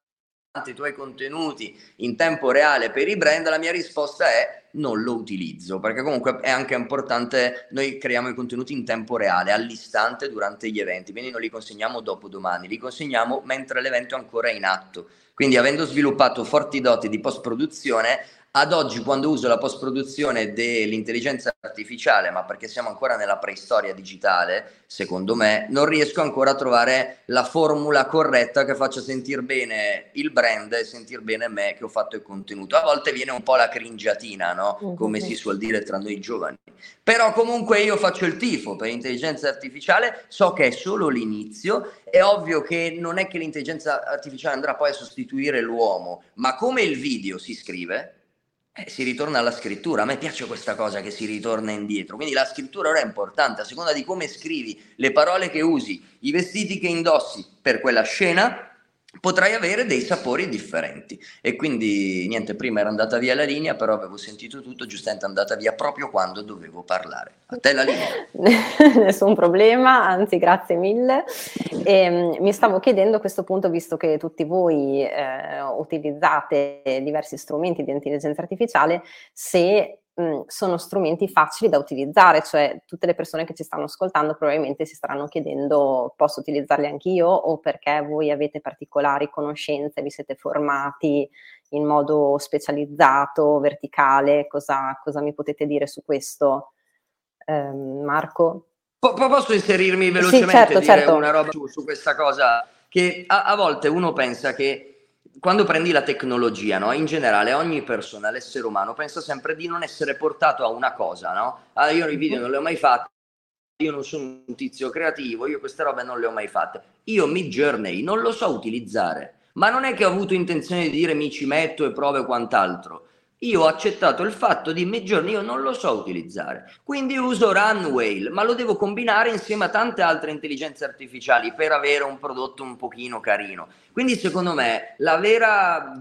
[SPEAKER 6] i tuoi contenuti in tempo reale per i brand, la mia risposta è non lo utilizzo, perché comunque è anche importante, noi creiamo i contenuti in tempo reale, all'istante durante gli eventi, quindi non li consegniamo dopo domani, li consegniamo mentre l'evento è ancora in atto. Quindi avendo sviluppato forti doti di post-produzione, ad oggi quando uso la post-produzione dell'intelligenza artificiale, ma perché siamo ancora nella preistoria digitale, secondo me, non riesco ancora a trovare la formula corretta che faccia sentire bene il brand e sentire bene me che ho fatto il contenuto. A volte viene un po' la cringiatina, no? Come si suol dire tra noi giovani. Però comunque io faccio il tifo per l'intelligenza artificiale, so che è solo l'inizio, è ovvio che non è che l'intelligenza artificiale andrà poi a sostituire l'uomo, ma come il video si scrive, eh, si ritorna alla scrittura. A me piace questa cosa che si ritorna indietro. Quindi la scrittura ora è importante, a seconda di come scrivi, le parole che usi, i vestiti che indossi per quella scena, potrai avere dei sapori differenti. E quindi niente, prima era andata via la linea, però avevo sentito tutto, giustamente è andata via proprio quando dovevo parlare. A te la linea.
[SPEAKER 3] Nessun problema, anzi grazie mille. E, mm, mi stavo chiedendo a questo punto, visto che tutti voi eh, utilizzate diversi strumenti di intelligenza artificiale, se mh, sono strumenti facili da utilizzare, cioè tutte le persone che ci stanno ascoltando probabilmente si staranno chiedendo posso utilizzarli anch'io o perché voi avete particolari conoscenze, vi siete formati in modo specializzato, verticale, cosa, cosa mi potete dire su questo? Eh, Marco?
[SPEAKER 6] Po- posso inserirmi velocemente sì, certo, certo. una roba su, su questa cosa? Che a, a volte uno pensa che quando prendi la tecnologia, no? in generale ogni persona, l'essere umano, pensa sempre di non essere portato a una cosa, no? Ah, io i video non li ho mai fatti, io non sono un tizio creativo, io queste robe non le ho mai fatte. Io Mid Journey non lo so utilizzare, ma non è che ho avuto intenzione di dire mi ci metto e provo e quant'altro io ho accettato il fatto di Midjourney, io non lo so utilizzare, quindi uso Runwhale, ma lo devo combinare insieme a tante altre intelligenze artificiali per avere un prodotto un pochino carino. Quindi secondo me la vera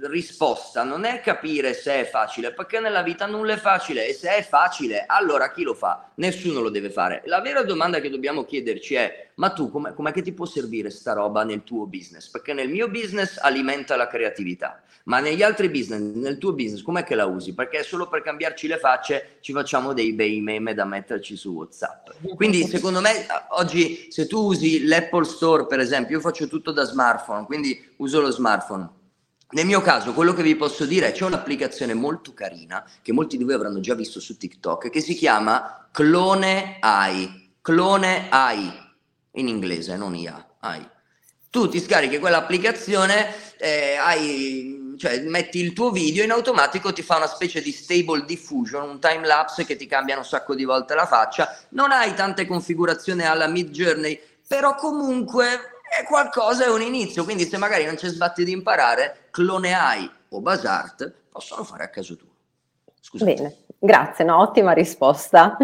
[SPEAKER 6] risposta non è capire se è facile, perché nella vita nulla è facile e se è facile, allora chi lo fa? Nessuno lo deve fare. La vera domanda che dobbiamo chiederci è, ma tu com'è, com'è che ti può servire sta roba nel tuo business? Perché nel mio business alimenta la creatività ma negli altri business, nel tuo business, com'è che la usi? Perché solo per cambiarci le facce ci facciamo dei bei meme da metterci su WhatsApp. Quindi, secondo me, oggi se tu usi l'Apple Store, per esempio, io faccio tutto da smartphone, quindi uso lo smartphone. Nel mio caso, quello che vi posso dire è che c'è un'applicazione molto carina che molti di voi avranno già visto su TikTok che si chiama Clone AI. Clone AI in inglese, non IA. AI. Tu ti scarichi quell'applicazione, eh, hai cioè metti il tuo video in automatico ti fa una specie di stable diffusion, un time lapse che ti cambia un sacco di volte la faccia. Non hai tante configurazioni alla mid journey, però comunque è qualcosa, è un inizio. Quindi se magari non c'è sbatti di imparare, Clone AI o Basart possono fare a caso tuo.
[SPEAKER 3] Scusate. Bene, grazie, no, ottima risposta.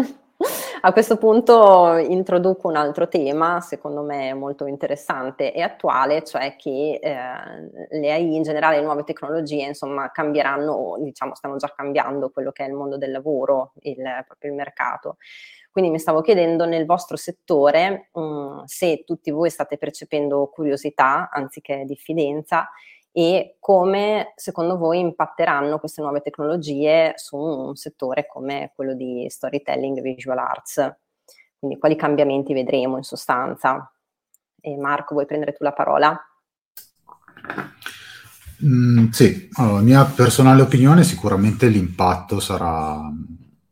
[SPEAKER 3] A questo punto introduco un altro tema, secondo me molto interessante e attuale, cioè che eh, le AI in generale, le nuove tecnologie, insomma, cambieranno, diciamo, stanno già cambiando quello che è il mondo del lavoro, il, proprio il mercato. Quindi mi stavo chiedendo nel vostro settore mh, mm, se tutti voi state percependo curiosità anziché diffidenza e come secondo voi impatteranno queste nuove tecnologie su un settore come quello di storytelling e visual arts. Quindi quali cambiamenti vedremo in sostanza? E Marco, vuoi prendere tu la parola?
[SPEAKER 4] Mm, sì, allora, mia personale opinione sicuramente l'impatto sarà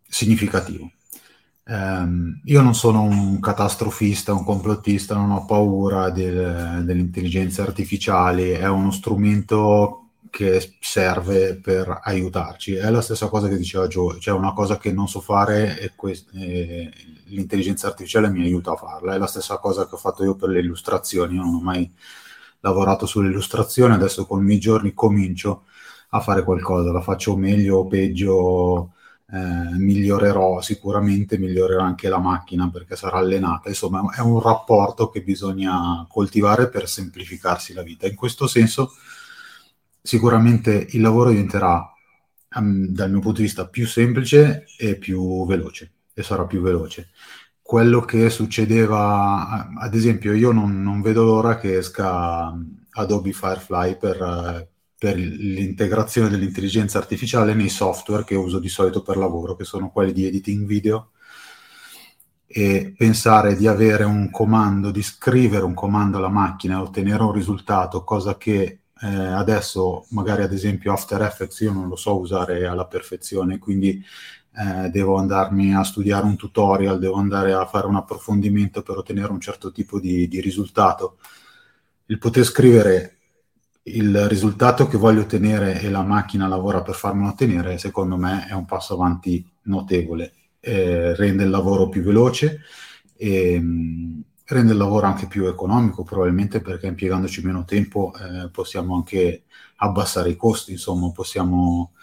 [SPEAKER 4] significativo. Um, io non sono un catastrofista, un complottista, non ho paura del, delle intelligenze artificiali, è uno strumento che serve per aiutarci. È la stessa cosa che diceva Joe, cioè una cosa che non so fare e, quest- e l'intelligenza artificiale mi aiuta a farla. È la stessa cosa che ho fatto io per le illustrazioni, io non ho mai lavorato sulle illustrazioni, adesso con i miei giorni comincio a fare qualcosa, la faccio meglio o peggio eh, migliorerò sicuramente, migliorerò anche la macchina perché sarà allenata. Insomma, è un rapporto che bisogna coltivare per semplificarsi la vita. In questo senso, sicuramente il lavoro diventerà, um, dal mio punto di vista, più semplice e più veloce, e sarà più veloce. Quello che succedeva, ad esempio, io non, non vedo l'ora che esca Adobe Firefly per, per l'integrazione dell'intelligenza artificiale nei software che uso di solito per lavoro, che sono quelli di editing video, e pensare di avere un comando, di scrivere un comando alla macchina e ottenere un risultato, cosa che eh, adesso magari ad esempio After Effects io non lo so usare alla perfezione, quindi eh, devo andarmi a studiare un tutorial, devo andare a fare un approfondimento per ottenere un certo tipo di, di risultato. Il poter scrivere il risultato che voglio ottenere e la macchina lavora per farmelo ottenere, secondo me è un passo avanti notevole. Eh, rende il lavoro più veloce e mh, mm, rende il lavoro anche più economico, probabilmente perché impiegandoci meno tempo eh, possiamo anche abbassare i costi, insomma, possiamo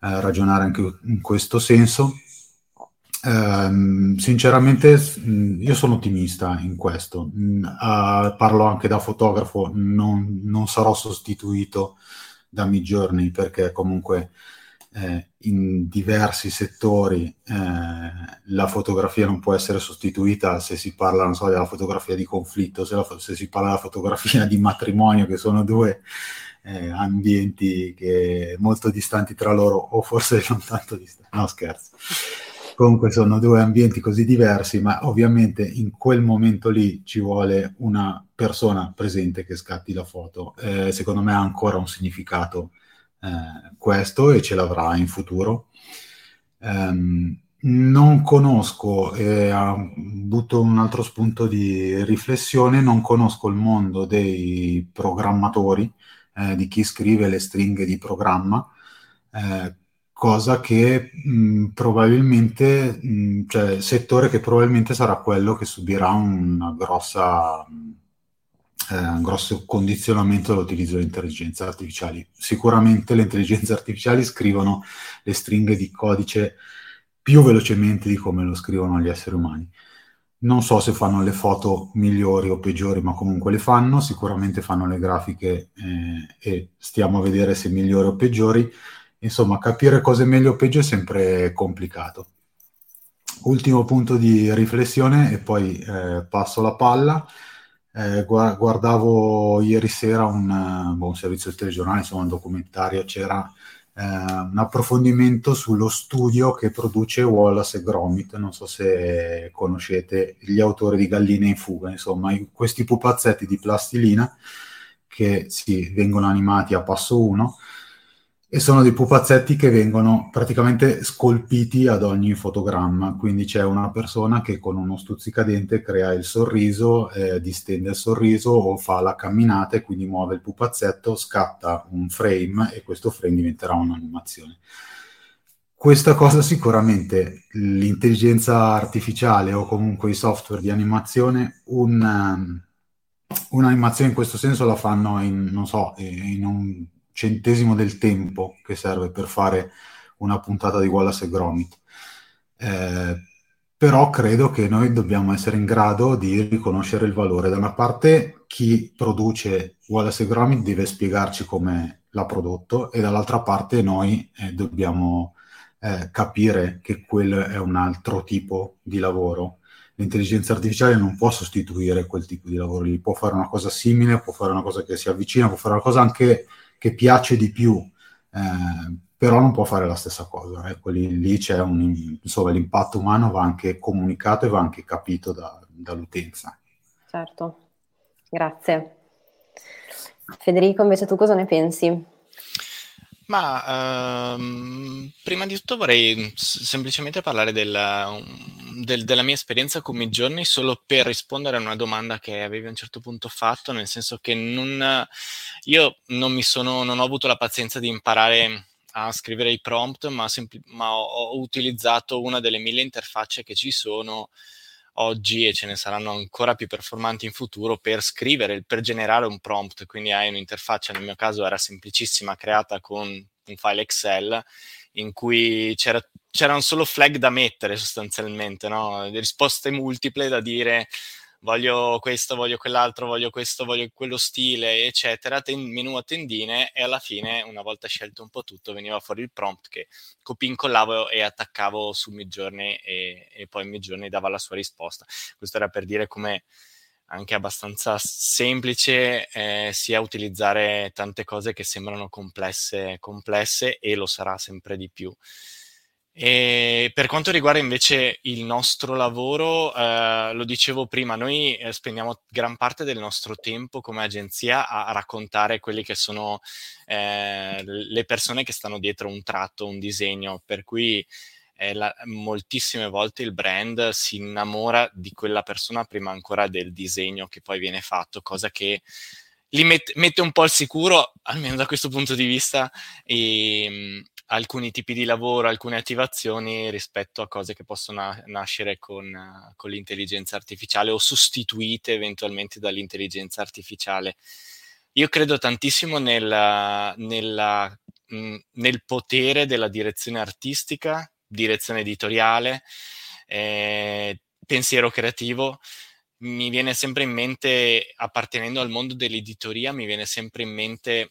[SPEAKER 4] eh, ragionare anche in questo senso. Um, sinceramente, io sono ottimista in questo. Uh, parlo anche da fotografo, non, non, sarò sostituito da Midjourney perché comunque eh, in diversi settori eh, la fotografia non può essere sostituita se si parla, so, della fotografia di conflitto, se, la, se si parla della fotografia di matrimonio, che sono due eh, ambienti che molto distanti tra loro, o forse non tanto distanti, no scherzo. Comunque sono due ambienti così diversi, ma ovviamente in quel momento lì ci vuole una persona presente che scatti la foto. Eh, secondo me ha ancora un significato eh, questo e ce l'avrà in futuro. Um, non conosco, eh, butto un altro spunto di riflessione, non conosco il mondo dei programmatori, eh, di chi scrive le stringhe di programma, eh, cosa che mh, probabilmente, mh, cioè settore che probabilmente sarà quello che subirà una grossa eh, un grosso condizionamento all'utilizzo delle intelligenze artificiali. Sicuramente le intelligenze artificiali scrivono le stringhe di codice più velocemente di come lo scrivono gli esseri umani. Non so se fanno le foto migliori o peggiori, ma comunque le fanno, sicuramente fanno le grafiche eh, e stiamo a vedere se migliori o peggiori. Insomma, capire cosa è meglio o peggio è sempre complicato. Ultimo punto di riflessione e poi eh, passo la palla. Eh, guardavo ieri sera un, uh, boh, un, servizio del telegiornale, insomma un documentario, c'era eh, un approfondimento sullo studio che produce Wallace e Gromit, non so se conoscete gli autori di Galline in fuga, insomma questi pupazzetti di plastilina che sì, vengono animati a passo 1 e sono dei pupazzetti che vengono praticamente scolpiti ad ogni fotogramma, quindi c'è una persona che con uno stuzzicadente crea il sorriso, eh, distende il sorriso o fa la camminata e quindi muove il pupazzetto, scatta un frame e questo frame diventerà un'animazione. Questa cosa sicuramente l'intelligenza artificiale o comunque i software di animazione, un, um, un'animazione in questo senso la fanno in, non so, in un centesimo del tempo che serve per fare una puntata di Wallace e Gromit. Eh, però credo che noi dobbiamo essere in grado di riconoscere il valore. Da una parte chi produce Wallace e Gromit deve spiegarci come l'ha prodotto e dall'altra parte noi eh, dobbiamo eh, capire che quello è un altro tipo di lavoro. L'intelligenza artificiale non può sostituire quel tipo di lavoro lì, può fare una cosa simile, può fare una cosa che si avvicina, può fare una cosa anche che piace di più, eh, però non può fare la stessa cosa. Ecco, lì, lì c'è un, insomma, l'impatto umano va anche comunicato e va anche capito da, dall'utenza.
[SPEAKER 3] Certo, grazie. Federico, invece tu cosa ne pensi?
[SPEAKER 5] Ma ehm, prima di tutto vorrei semplicemente parlare della, del, della mia esperienza con Midjourney solo per rispondere a una domanda che avevi a un certo punto fatto, nel senso che non, io non, mi sono, non ho avuto la pazienza di imparare a scrivere i prompt, ma, sempl- ma ho, ho, utilizzato una delle mille interfacce che ci sono oggi e ce ne saranno ancora più performanti in futuro per scrivere, per generare un prompt. Quindi hai un'interfaccia, nel mio caso era semplicissima, creata con un file Excel in cui c'era, c'erano solo flag da mettere sostanzialmente, no? risposte multiple da dire voglio questo, voglio quell'altro, voglio questo, voglio quello stile, eccetera, ten- menu a tendine e alla fine, una volta scelto un po' tutto, veniva fuori il prompt che copì, incollavo e attaccavo su Midjourney e, e poi Midjourney dava la sua risposta. Questo era per dire come anche abbastanza semplice eh, sia utilizzare tante cose che sembrano complesse, complesse e lo sarà sempre di più. E per quanto riguarda invece il nostro lavoro, eh, lo dicevo prima, noi eh, spendiamo gran parte del nostro tempo come agenzia a, raccontare quelle che sono eh, le persone che stanno dietro un tratto, un disegno, per cui eh, la, moltissime volte il brand si innamora di quella persona prima ancora del disegno che poi viene fatto, cosa che li met- mette un po' al sicuro, almeno da questo punto di vista, e, ehm, alcuni tipi di lavoro, alcune attivazioni rispetto a cose che possono nascere con, con, l'intelligenza artificiale o sostituite eventualmente dall'intelligenza artificiale. Io credo tantissimo nella, nella, mh, nel potere della direzione artistica, direzione editoriale, eh, pensiero creativo. Mi viene sempre in mente, appartenendo al mondo dell'editoria, mi viene sempre in mente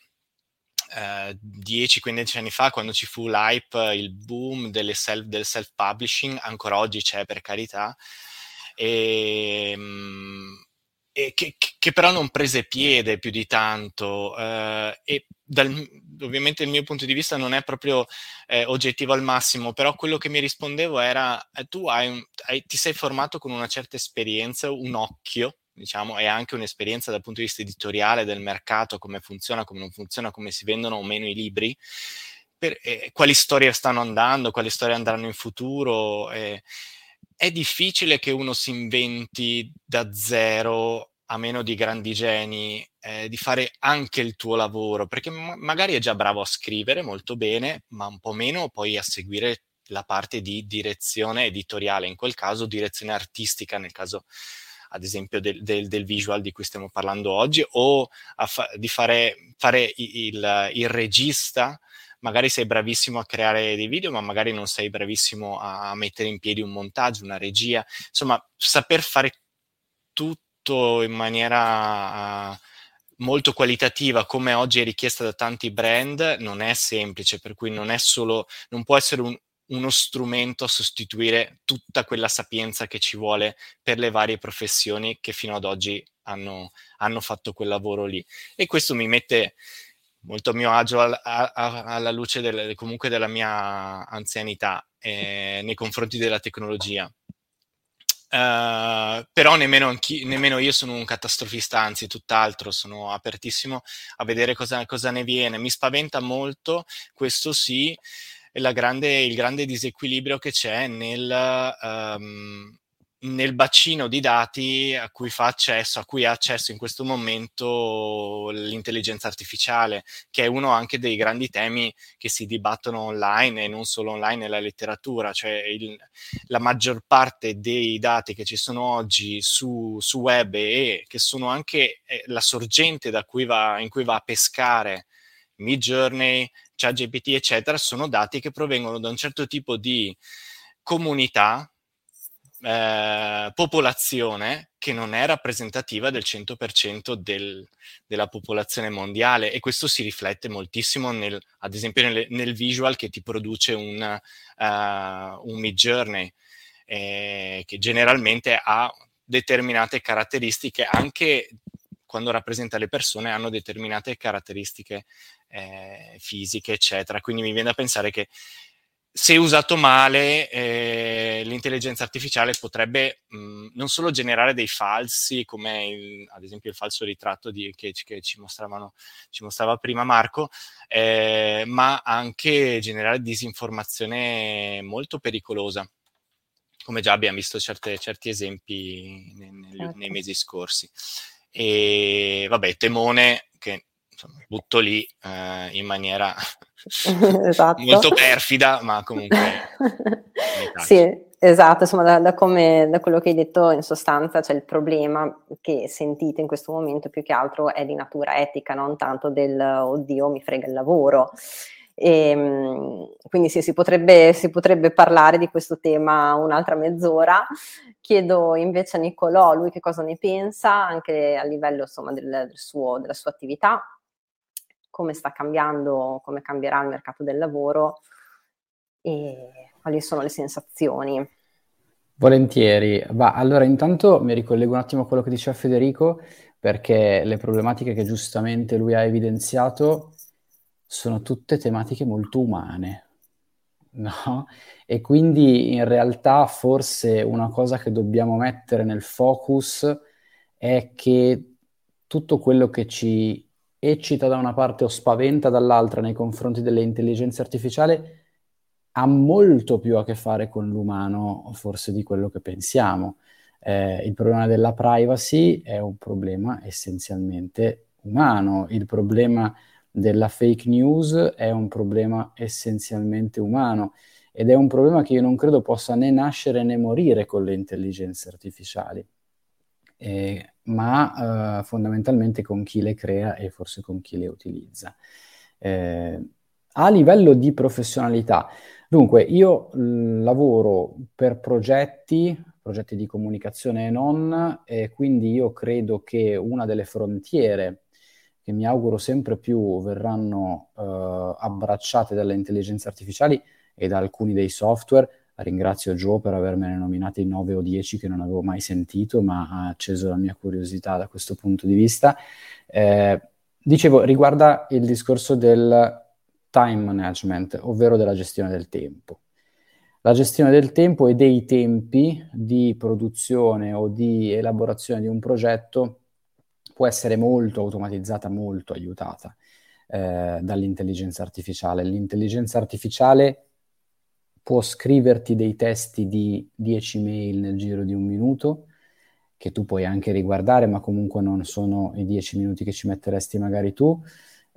[SPEAKER 5] eh, 10-15 anni fa, quando ci fu l'hype, il boom self, del self-publishing, ancora oggi c'è per carità, e, ehm, e che, che, però non prese piede più di tanto eh, e dal, ovviamente il mio punto di vista non è proprio eh, oggettivo al massimo, però quello che mi rispondevo era eh, tu hai hai, ti sei formato con una certa esperienza, un occhio, diciamo, e anche un'esperienza dal punto di vista editoriale del mercato, come funziona, come non funziona, come si vendono o meno i libri, per, eh, quali storie stanno andando, quali storie andranno in futuro. Eh, è difficile che uno si inventi da zero, a meno di grandi geni, eh, di fare anche il tuo lavoro, perché ma- magari è già bravo a scrivere molto bene, ma un po' meno poi a seguire la parte di direzione editoriale, in quel caso direzione artistica, nel caso ad esempio del, del, del visual di cui stiamo parlando oggi, o fa- di fare, fare il, il regista magari sei bravissimo a creare dei video, ma magari non sei bravissimo a mettere in piedi un montaggio, una regia, insomma, saper fare tutto in maniera uh, molto qualitativa, come oggi è richiesta da tanti brand, non è semplice, per cui non è solo, non può essere un, uno strumento a sostituire tutta quella sapienza che ci vuole per le varie professioni che fino ad oggi hanno, hanno fatto quel lavoro lì. E questo mi mette molto a mio agio al, a, a, alla luce del, comunque della mia anzianità eh, nei confronti della tecnologia. Uh, però nemmeno, nemmeno, io sono un catastrofista, anzi tutt'altro, sono apertissimo a vedere cosa, cosa ne viene. Mi spaventa molto, questo sì, grande, il grande disequilibrio che c'è nel, um, nel bacino di dati a cui fa accesso, a cui ha accesso in questo momento l'intelligenza artificiale, che è uno anche dei grandi temi che si dibattono online e non solo online nella letteratura, cioè il, la maggior parte dei dati che ci sono oggi su, su web e che sono anche eh, la sorgente cui va, in cui va a pescare Midjourney, ChatGPT, eccetera, sono dati che provengono da un certo tipo di comunità eh, popolazione che non è rappresentativa del 100% del, della popolazione mondiale e questo si riflette moltissimo nel, ad esempio nel, nel visual che ti produce un, uh, un Mid Journey eh, che generalmente ha determinate caratteristiche anche quando rappresenta le persone hanno determinate caratteristiche eh, fisiche eccetera quindi mi viene da pensare che se usato male, eh, l'intelligenza artificiale potrebbe mh, non solo generare dei falsi, come il, ad esempio il falso ritratto di, che, che ci, ci, mostrava prima Marco, eh, ma anche generare disinformazione molto pericolosa, come già abbiamo visto certe, certi esempi nei, nei, certo. nei mesi scorsi. E vabbè, temone che insomma, butto lì eh, in maniera esatto. molto perfida, ma comunque...
[SPEAKER 3] sì, esatto, insomma da, da, come, da, quello che hai detto in sostanza c'è il problema che sentite in questo momento più che altro è di natura etica, non tanto del oddio mi frega il lavoro. E, ehm, quindi sì, si potrebbe, si potrebbe parlare di questo tema un'altra mezz'ora. Chiedo invece a Nicolò, lui che cosa ne pensa anche a livello insomma, del, del suo, della sua attività come sta cambiando, come cambierà il mercato del lavoro e quali sono le sensazioni.
[SPEAKER 2] Volentieri. Va, allora intanto mi ricollego un attimo a quello che diceva Federico, perché le problematiche che giustamente lui ha evidenziato sono tutte tematiche molto umane, no? E quindi in realtà forse una cosa che dobbiamo mettere nel focus è che tutto quello che ci eccita da una parte o spaventa dall'altra nei confronti delle intelligenze artificiali ha molto più a che fare con l'umano forse di quello che pensiamo. Eh, il problema della privacy è un problema essenzialmente umano, il problema della fake news è un problema essenzialmente umano ed è un problema che io non credo possa né nascere né morire con le intelligenze artificiali eh, ma eh, fondamentalmente con chi le crea e forse con chi le utilizza. Eh, a livello di professionalità, dunque io lavoro per progetti, progetti di comunicazione e non, e quindi io credo che una delle frontiere che mi auguro sempre più verranno eh, abbracciate dalle intelligenze artificiali e da alcuni dei software. Ringrazio Joe per avermene nominati 9 o 10 che non avevo mai sentito, ma ha acceso la mia curiosità da questo punto di vista. Eh, dicevo, riguarda il discorso del time management, ovvero della gestione del tempo. La gestione del tempo e dei tempi di produzione o di elaborazione di un progetto può essere molto automatizzata, molto aiutata eh, dall'intelligenza artificiale. L'intelligenza artificiale può scriverti dei testi di 10 mail nel giro di un minuto, che tu puoi anche riguardare, ma comunque non sono i 10 minuti che ci metteresti magari tu.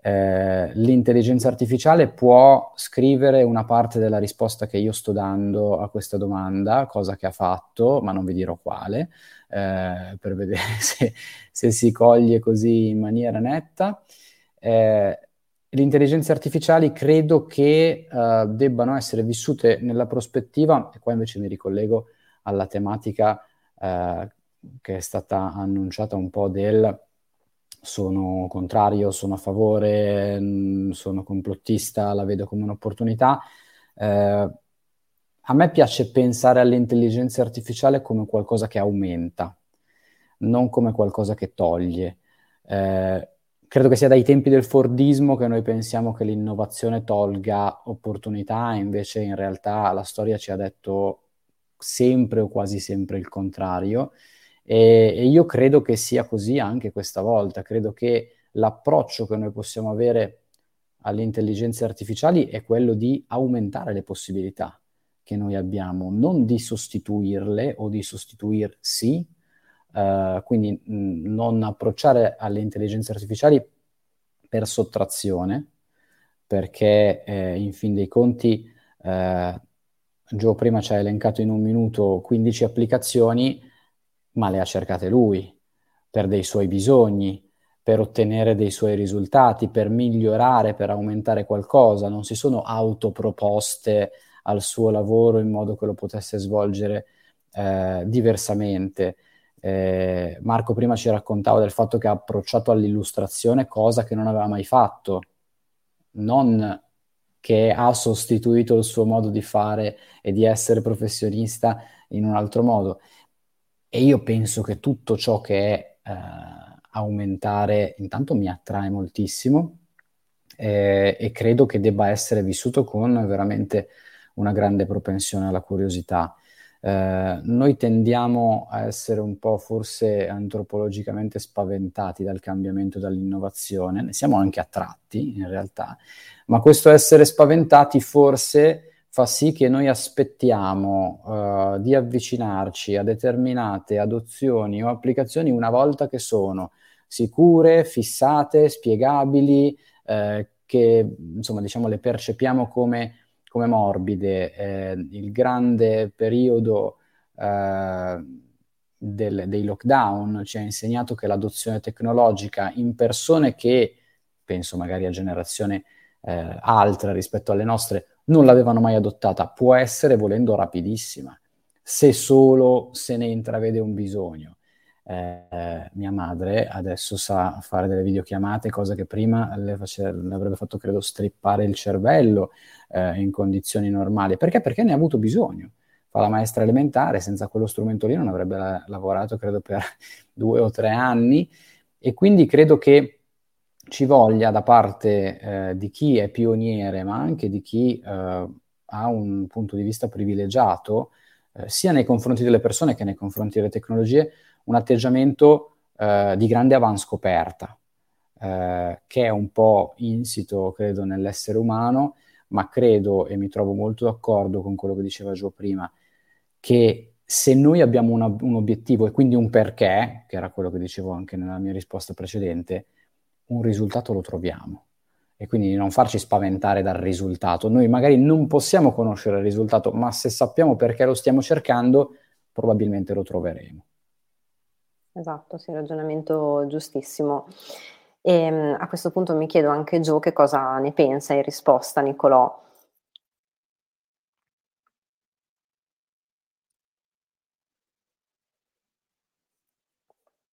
[SPEAKER 2] Eh, l'intelligenza artificiale può scrivere una parte della risposta che io sto dando a questa domanda, cosa che ha fatto, ma non vi dirò quale, eh, per vedere se, se, si coglie così in maniera netta. Eh, le intelligenze artificiali credo che uh, debbano essere vissute nella prospettiva, e qua invece mi ricollego alla tematica uh, che è stata annunciata un po' del sono contrario, sono a favore, mm, sono complottista, la vedo come un'opportunità. Eh, a me piace pensare all'intelligenza artificiale come qualcosa che aumenta, non come qualcosa che toglie. Eh, credo che sia dai tempi del Fordismo che noi pensiamo che l'innovazione tolga opportunità, invece in realtà la storia ci ha detto sempre o quasi sempre il contrario. E, e io credo che sia così anche questa volta. Credo che l'approccio che noi possiamo avere alle intelligenze artificiali è quello di aumentare le possibilità che noi abbiamo, non di sostituirle o di sostituirsi, uh, quindi mh, non approcciare alle intelligenze artificiali per sottrazione, perché eh, in fin dei conti eh, Joe prima ci ha elencato in un minuto 15 applicazioni, ma le ha cercate lui per dei suoi bisogni, per ottenere dei suoi risultati, per migliorare, per aumentare qualcosa, non si sono autoproposte al suo lavoro in modo che lo potesse svolgere eh, diversamente. Eh, Marco prima ci raccontava del fatto che ha approcciato all'illustrazione cosa che non aveva mai fatto, non che ha sostituito il suo modo di fare e di essere professionista in un altro modo. E io penso che tutto ciò che è eh, aumentare, intanto mi attrae moltissimo eh, e credo che debba essere vissuto con veramente una grande propensione alla curiosità. Eh, noi tendiamo a essere un po' forse antropologicamente spaventati dal cambiamento, dall'innovazione, ne siamo anche attratti in realtà, ma questo essere spaventati forse fa sì che noi aspettiamo uh, di avvicinarci a determinate adozioni o applicazioni una volta che sono sicure, fissate, spiegabili, eh, che insomma diciamo le percepiamo come come morbide, eh, il grande periodo eh, del, dei lockdown ci ha insegnato che l'adozione tecnologica in persone che, penso magari a generazione eh, altra rispetto alle nostre, non l'avevano mai adottata, può essere volendo rapidissima, se solo se ne intravede un bisogno eh, mia madre adesso sa fare delle videochiamate, cosa che prima le, face- le avrebbe fatto, credo, strippare il cervello eh, in condizioni normali. Perché? Perché ne ha avuto bisogno. Fa la maestra elementare, senza quello strumento lì non avrebbe la- lavorato, credo, per due o tre anni. E quindi credo che ci voglia da parte eh, di chi è pioniere, ma anche di chi eh, ha un punto di vista privilegiato, eh, sia nei confronti delle persone che nei confronti delle tecnologie, un atteggiamento eh, di grande avanscoperta, eh, che è un po' insito, credo, nell'essere umano, ma credo, e mi trovo molto d'accordo con quello che diceva Gio prima, che se noi abbiamo una, un obiettivo e quindi un perché, che era quello che dicevo anche nella mia risposta precedente, un risultato lo troviamo. E quindi non farci spaventare dal risultato. Noi magari non possiamo conoscere il risultato, ma se sappiamo perché lo stiamo cercando, probabilmente lo troveremo.
[SPEAKER 3] Esatto, sì, ragionamento giustissimo. E ehm, a questo punto mi chiedo anche Gio che cosa ne pensa in risposta, Nicolò.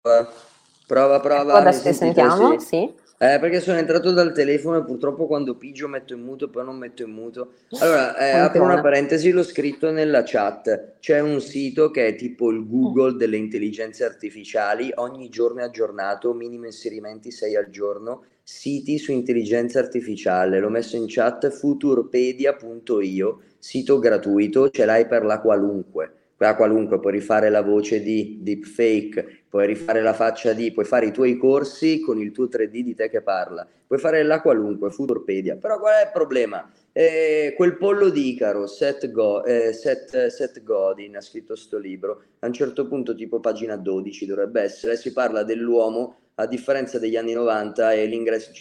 [SPEAKER 6] Prova, prova.
[SPEAKER 3] Ecco, adesso ti sentiamo, sì.
[SPEAKER 6] Eh, perché sono entrato dal telefono e purtroppo quando pigio metto in muto poi non metto in muto. Allora, eh, apro una parentesi, l'ho scritto nella chat. C'è un sito che è tipo il Google delle intelligenze artificiali, ogni giorno è aggiornato, minimo inserimenti 6 al giorno, siti su intelligenza artificiale. L'ho messo in chat futurpedia.io, sito gratuito, ce l'hai per la qualunque a qualunque, puoi rifare la voce di deepfake, puoi rifare la faccia di, puoi fare i tuoi corsi con il tuo 3D di te che parla, puoi fare la qualunque, Futurpedia. Però qual è il problema? Eh, quel pollo di Icaro, Seth, Go, eh, Seth, Seth Godin, ha scritto questo libro, a un certo punto, tipo pagina 12 dovrebbe essere, si parla dell'uomo, a differenza degli anni 90 e l'ingresso,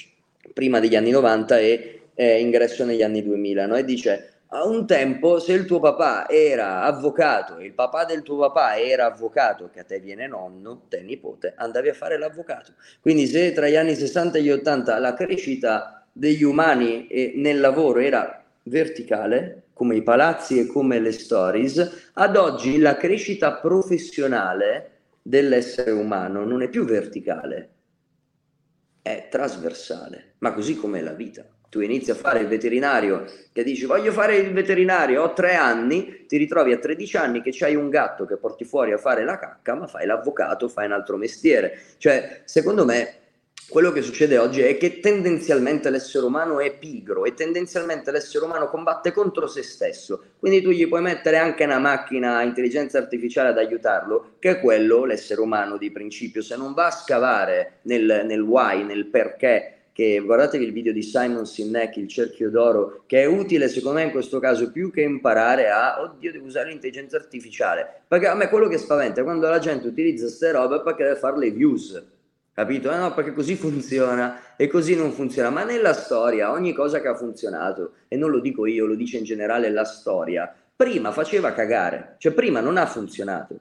[SPEAKER 6] prima degli anni 90 e eh, ingresso negli anni 2000, no? e dice a un tempo, se il tuo papà era avvocato e il papà del tuo papà era avvocato, che a te viene nonno, te nipote, andavi a fare l'avvocato. Quindi se tra gli anni 60 e gli 80 la crescita degli umani nel lavoro era verticale, come i palazzi e come le stories, ad oggi la crescita professionale dell'essere umano non è più verticale, è trasversale, ma così come la vita tu inizi a fare il veterinario, che dici voglio fare il veterinario, ho tre anni, ti ritrovi a 13 anni che c'hai un gatto che porti fuori a fare la cacca, ma fai l'avvocato, fai un altro mestiere. Cioè, secondo me, quello che succede oggi è che tendenzialmente l'essere umano è pigro e tendenzialmente l'essere umano combatte contro se stesso. Quindi tu gli puoi mettere anche una macchina a intelligenza artificiale ad aiutarlo, che è quello l'essere umano di principio. Se non va a scavare nel, nel why, nel perché, che guardatevi il video di Simon Sinek, il cerchio d'oro, che è utile secondo me in questo caso più che imparare a, oddio devo usare l'intelligenza artificiale, perché a me quello che spaventa è quando la gente utilizza queste robe perché deve fare le views, capito? Eh no, perché così funziona e così non funziona, ma nella storia ogni cosa che ha funzionato, e non lo dico io, lo dice in generale la storia, prima faceva cagare, cioè prima non ha funzionato.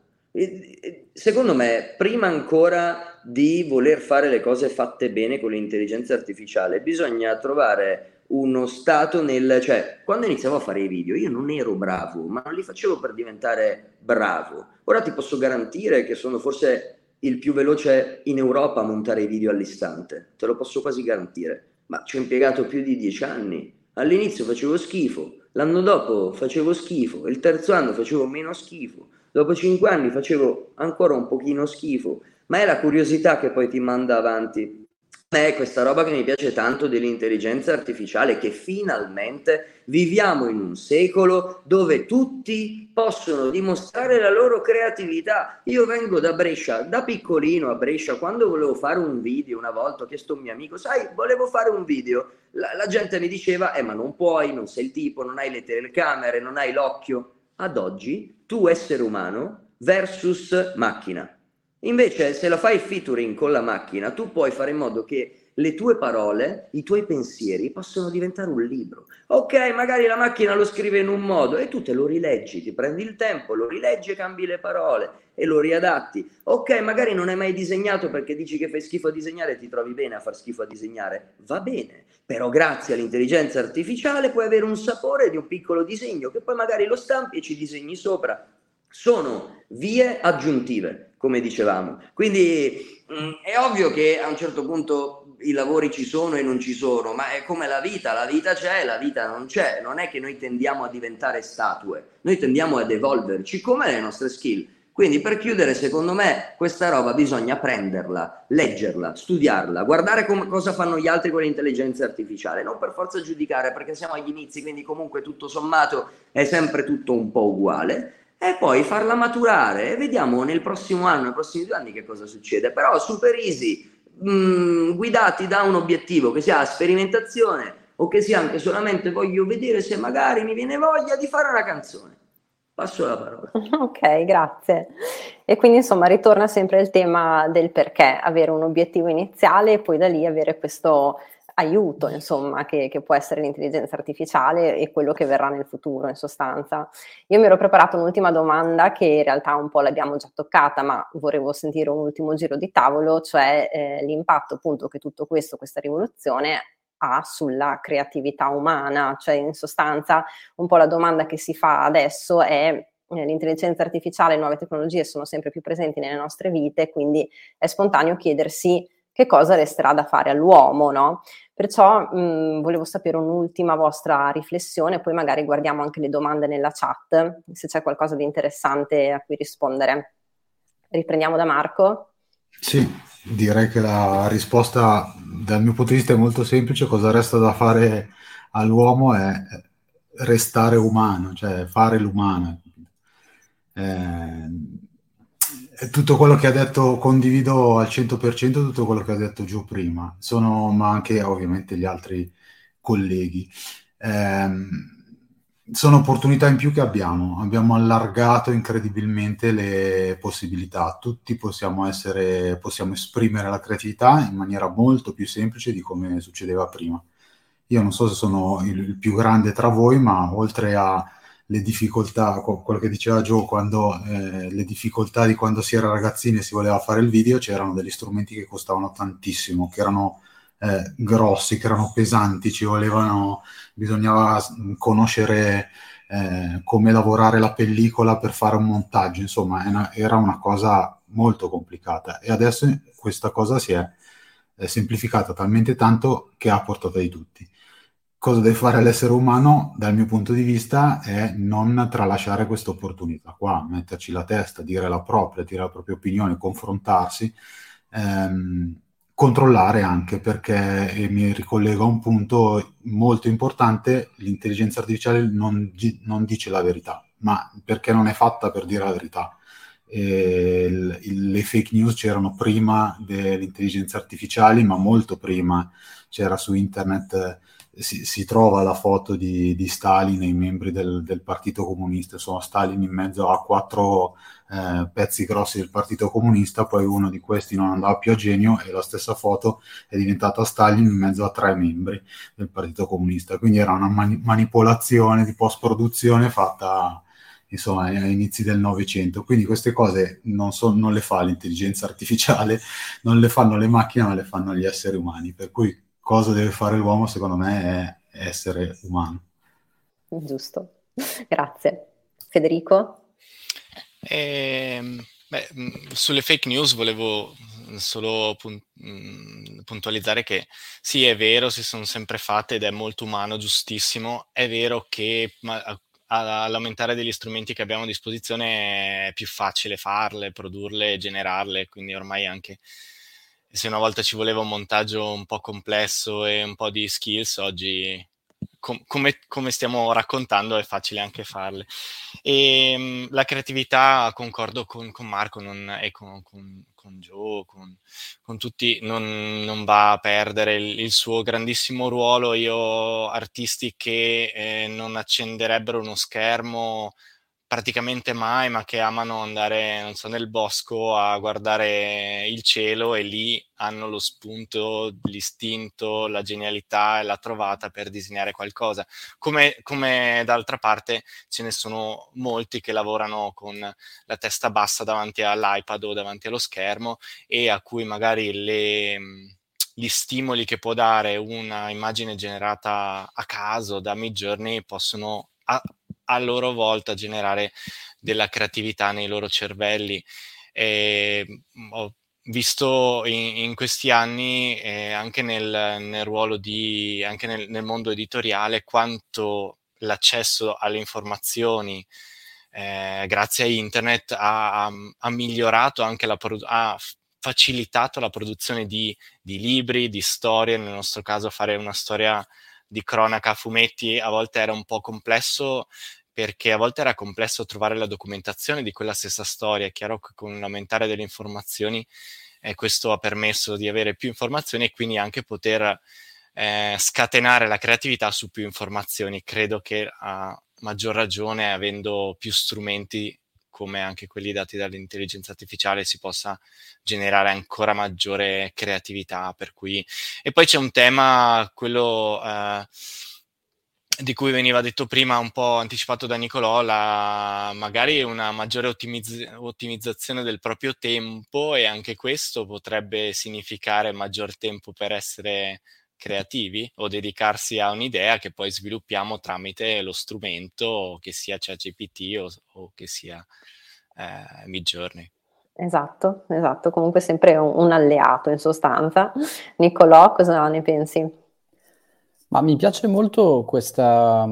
[SPEAKER 6] Secondo me, prima ancora di voler fare le cose fatte bene con l'intelligenza artificiale, bisogna trovare uno stato nel... cioè, quando iniziavo a fare i video, io non ero bravo, ma non li facevo per diventare bravo. Ora ti posso garantire che sono forse il più veloce in Europa a montare i video all'istante, te lo posso quasi garantire, ma ci ho impiegato più di dieci anni. All'inizio facevo schifo, l'anno dopo facevo schifo, il terzo anno facevo meno schifo Dopo cinque anni facevo ancora un pochino schifo, ma è la curiosità che poi ti manda avanti. È questa roba che mi piace tanto dell'intelligenza artificiale, che finalmente viviamo in un secolo dove tutti possono dimostrare la loro creatività. Io vengo da Brescia, da piccolino a Brescia, quando volevo fare un video, una volta ho chiesto a un mio amico, sai, volevo fare un video. La, la gente mi diceva, eh ma non puoi, non sei il tipo, non hai le telecamere, non hai l'occhio ad oggi tu essere umano versus macchina. Invece se la fai featuring con la macchina, tu puoi fare in modo che le tue parole, i tuoi pensieri possono diventare un libro. Ok, magari la macchina lo scrive in un modo e tu te lo rileggi, ti prendi il tempo, lo rileggi e cambi le parole e lo riadatti. Ok, magari non hai mai disegnato perché dici che fai schifo a disegnare e ti trovi bene a far schifo a disegnare. Va bene, però grazie all'intelligenza artificiale puoi avere un sapore di un piccolo disegno che poi magari lo stampi e ci disegni sopra. Sono vie aggiuntive, come dicevamo. Quindi mm, è ovvio che a un certo punto i lavori ci sono e non ci sono, ma è come la vita, la vita c'è, la vita non c'è, non è che noi tendiamo a diventare statue, noi tendiamo ad evolverci come le nostre skill. Quindi per chiudere, secondo me, questa roba bisogna prenderla, leggerla, studiarla, guardare com- cosa fanno gli altri con l'intelligenza artificiale, non per forza giudicare perché siamo agli inizi, quindi comunque tutto sommato è sempre tutto un po' uguale, e poi farla maturare e vediamo nel prossimo anno, nei prossimi due anni che cosa succede. Però super easy, mh, mm, guidati da un obiettivo che sia sperimentazione o che sia anche solamente voglio vedere se magari mi viene voglia di fare una canzone. Passo la parola.
[SPEAKER 3] Ok, grazie. E quindi insomma ritorna sempre il tema del perché, avere un obiettivo iniziale e poi da lì avere questo aiuto, insomma, che, che, può essere l'intelligenza artificiale e quello che verrà nel futuro, in sostanza. Io mi ero preparato un'ultima domanda che in realtà un po' l'abbiamo già toccata, ma volevo sentire un ultimo giro di tavolo, cioè eh, l'impatto appunto che tutto questo, questa rivoluzione ha sulla creatività umana, cioè in sostanza un po' la domanda che si fa adesso è eh, l'intelligenza artificiale e le nuove tecnologie sono sempre più presenti nelle nostre vite, quindi è spontaneo chiedersi che cosa resterà da fare all'uomo, no? Perciò mh, volevo sapere un'ultima vostra riflessione, poi magari guardiamo anche le domande nella chat, se c'è qualcosa di interessante a cui rispondere. Riprendiamo da Marco?
[SPEAKER 4] Sì, direi che la risposta dal mio punto di vista è molto semplice. Cosa resta da fare all'uomo è restare umano, cioè fare l'umano. Eh, tutto quello che ha detto condivido al 100% tutto quello che ha detto giù prima, sono, ma anche ovviamente gli altri colleghi. Eh, sono opportunità in più che abbiamo, abbiamo allargato incredibilmente le possibilità, tutti possiamo, essere, possiamo esprimere la creatività in maniera molto più semplice di come succedeva prima. Io non so se sono il, il più grande tra voi, ma oltre a le difficoltà, quello che diceva Joe, quando eh, le difficoltà di quando si era ragazzini e si voleva fare il video, c'erano degli strumenti che costavano tantissimo, che erano eh, grossi, che erano pesanti, ci volevano, bisognava conoscere eh, come lavorare la pellicola per fare un montaggio, insomma, una, era una cosa molto complicata. E adesso questa cosa si è semplificata talmente tanto che ha a portata di tutti cosa deve fare l'essere umano, dal mio punto di vista, è non tralasciare questa opportunità qua, metterci la testa, dire la propria, dire la propria opinione, confrontarsi, ehm, controllare anche perché, e mi ricollego a un punto molto importante, l'intelligenza artificiale non, non dice la verità, ma perché non è fatta per dire la verità. Il, il, le fake news c'erano prima delle intelligenze artificiali, ma molto prima c'era su internet si, si, trova la foto di, di Stalin e i membri del, del, Partito Comunista, sono Stalin in mezzo a quattro eh, pezzi grossi del Partito Comunista, poi uno di questi non andava più a genio e la stessa foto è diventata Stalin in mezzo a tre membri del Partito Comunista, quindi era una mani- manipolazione di post-produzione fatta insomma agli inizi del Novecento, quindi queste cose non, so, non le fa l'intelligenza artificiale, non le fanno le macchine, ma le fanno gli esseri umani, per cui cosa deve fare l'uomo, secondo me, è essere umano.
[SPEAKER 3] Giusto, grazie. Federico?
[SPEAKER 5] Eh, beh, sulle fake news volevo solo pun- puntualizzare che sì, è vero, si sono sempre fatte ed è molto umano, giustissimo. È vero che all'aumentare degli strumenti che abbiamo a disposizione è più facile farle, produrle, generarle, quindi ormai anche se una volta ci voleva un montaggio un po' complesso e un po' di skills, oggi com- come, come, stiamo raccontando è facile anche farle. E um, la creatività, concordo con, con Marco non, e con, con, con Joe, con, tutti, non, non, va a perdere il, il, suo grandissimo ruolo. Io, artisti che eh, non accenderebbero uno schermo praticamente mai, ma che amano andare, non so, nel bosco a guardare il cielo e lì hanno lo spunto, l'istinto, la genialità e la trovata per disegnare qualcosa. Come, come d'altra parte ce ne sono molti che lavorano con la testa bassa davanti all'iPad o davanti allo schermo e a cui magari le gli stimoli che può dare una immagine generata a caso da Midjourney possono a, a loro volta generare della creatività nei loro cervelli. E, ho visto in, in questi anni, eh, anche nel, nel, ruolo di, anche nel, nel, mondo editoriale, quanto l'accesso alle informazioni eh, grazie a internet ha, ha, ha migliorato anche la ha facilitato la produzione di, di libri, di storie, nel nostro caso fare una storia di cronaca a fumetti a volte era un po' complesso perché a volte era complesso trovare la documentazione di quella stessa storia. È chiaro che con l'aumentare delle informazioni eh, questo ha permesso di avere più informazioni e quindi anche poter eh, scatenare la creatività su più informazioni. Credo che a maggior ragione, avendo più strumenti come anche quelli dati dall'intelligenza artificiale, si possa generare ancora maggiore creatività. Per cui... E poi c'è un tema, quello... Eh, di cui veniva detto prima, un po' anticipato da Nicolò, la, magari una maggiore ottimizz- ottimizzazione del proprio tempo e anche questo potrebbe significare maggior tempo per essere creativi o dedicarsi a un'idea che poi sviluppiamo tramite lo strumento che sia ChatGPT o, o che sia eh, Midjourney.
[SPEAKER 3] Esatto, esatto, comunque sempre un, un alleato in sostanza. Niccolò, cosa ne pensi?
[SPEAKER 2] Ma mi piace molto questa,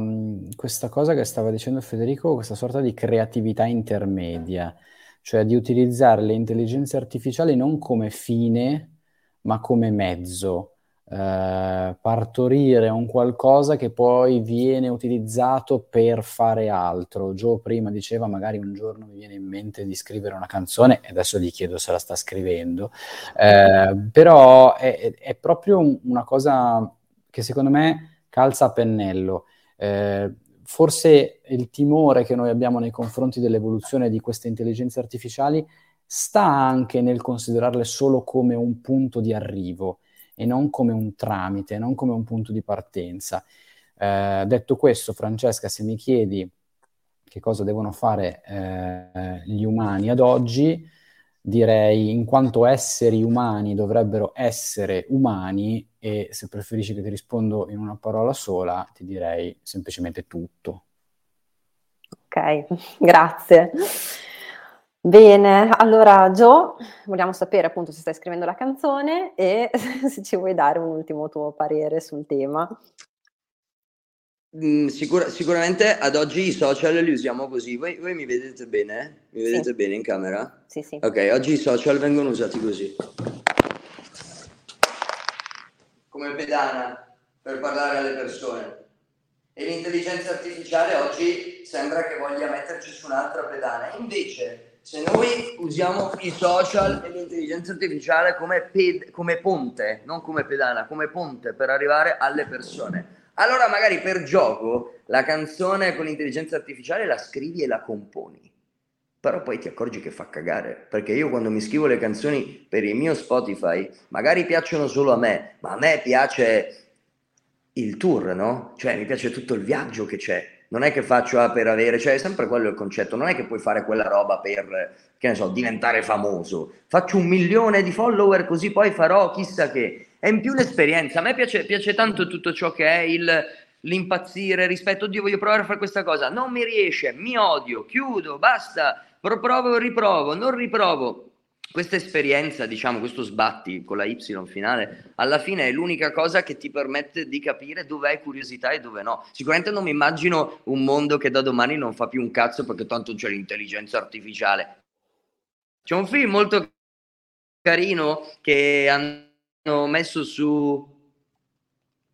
[SPEAKER 2] questa cosa che stava dicendo Federico, questa sorta di creatività intermedia, cioè di utilizzare le intelligenze artificiali non come fine, ma come mezzo. Eh, partorire un qualcosa che poi viene utilizzato per fare altro. Joe prima diceva magari un giorno mi viene in mente di scrivere una canzone e adesso gli chiedo se la sta scrivendo, eh, però è, è, proprio una cosa che secondo me calza a pennello. Eh, forse il timore che noi abbiamo nei confronti dell'evoluzione di queste intelligenze artificiali sta anche nel considerarle solo come un punto di arrivo e non come un tramite, non come un punto di partenza. Eh, detto questo, Francesca, se mi chiedi che cosa devono fare eh, gli umani ad oggi, direi in quanto esseri umani dovrebbero essere umani e se preferisci che ti rispondo in una parola sola, ti direi semplicemente tutto.
[SPEAKER 3] Ok, grazie. Bene, allora Gio, vogliamo sapere appunto se stai scrivendo la canzone e se ci vuoi dare un ultimo tuo parere sul tema.
[SPEAKER 6] Mm, sicur- sicuramente ad oggi i social li usiamo così. Voi, voi mi vedete bene? Mi vedete sì. bene in camera?
[SPEAKER 3] Sì, sì.
[SPEAKER 6] Ok, oggi i social vengono usati così. Come pedana per parlare alle persone. E l'intelligenza artificiale oggi sembra che voglia metterci su un'altra pedana. Invece se noi usiamo i social e l'intelligenza artificiale come, ped- come ponte, non come pedana, come ponte per arrivare alle persone, allora magari per gioco la canzone con l'intelligenza artificiale la scrivi e la componi. Però poi ti accorgi che fa cagare, perché io quando mi scrivo le canzoni per il mio Spotify, magari piacciono solo a me, ma a me piace il tour, no? Cioè mi piace tutto il viaggio che c'è non è che faccio ah, per avere, cioè è sempre quello il concetto, non è che puoi fare quella roba per, che ne so, diventare famoso. Faccio un milione di follower così poi farò chissà che. È in più l'esperienza, a me piace, piace tanto tutto ciò che è il, l'impazzire rispetto, oddio voglio provare a fare questa cosa, non mi riesce, mi odio, chiudo, basta, provo, riprovo, non riprovo questa esperienza, diciamo, questo sbatti con la Y finale, alla fine è l'unica cosa che ti permette di capire dove hai curiosità e dove no. Sicuramente non mi immagino un mondo che da domani non fa più un cazzo perché tanto c'è l'intelligenza artificiale. C'è un film molto carino che hanno messo su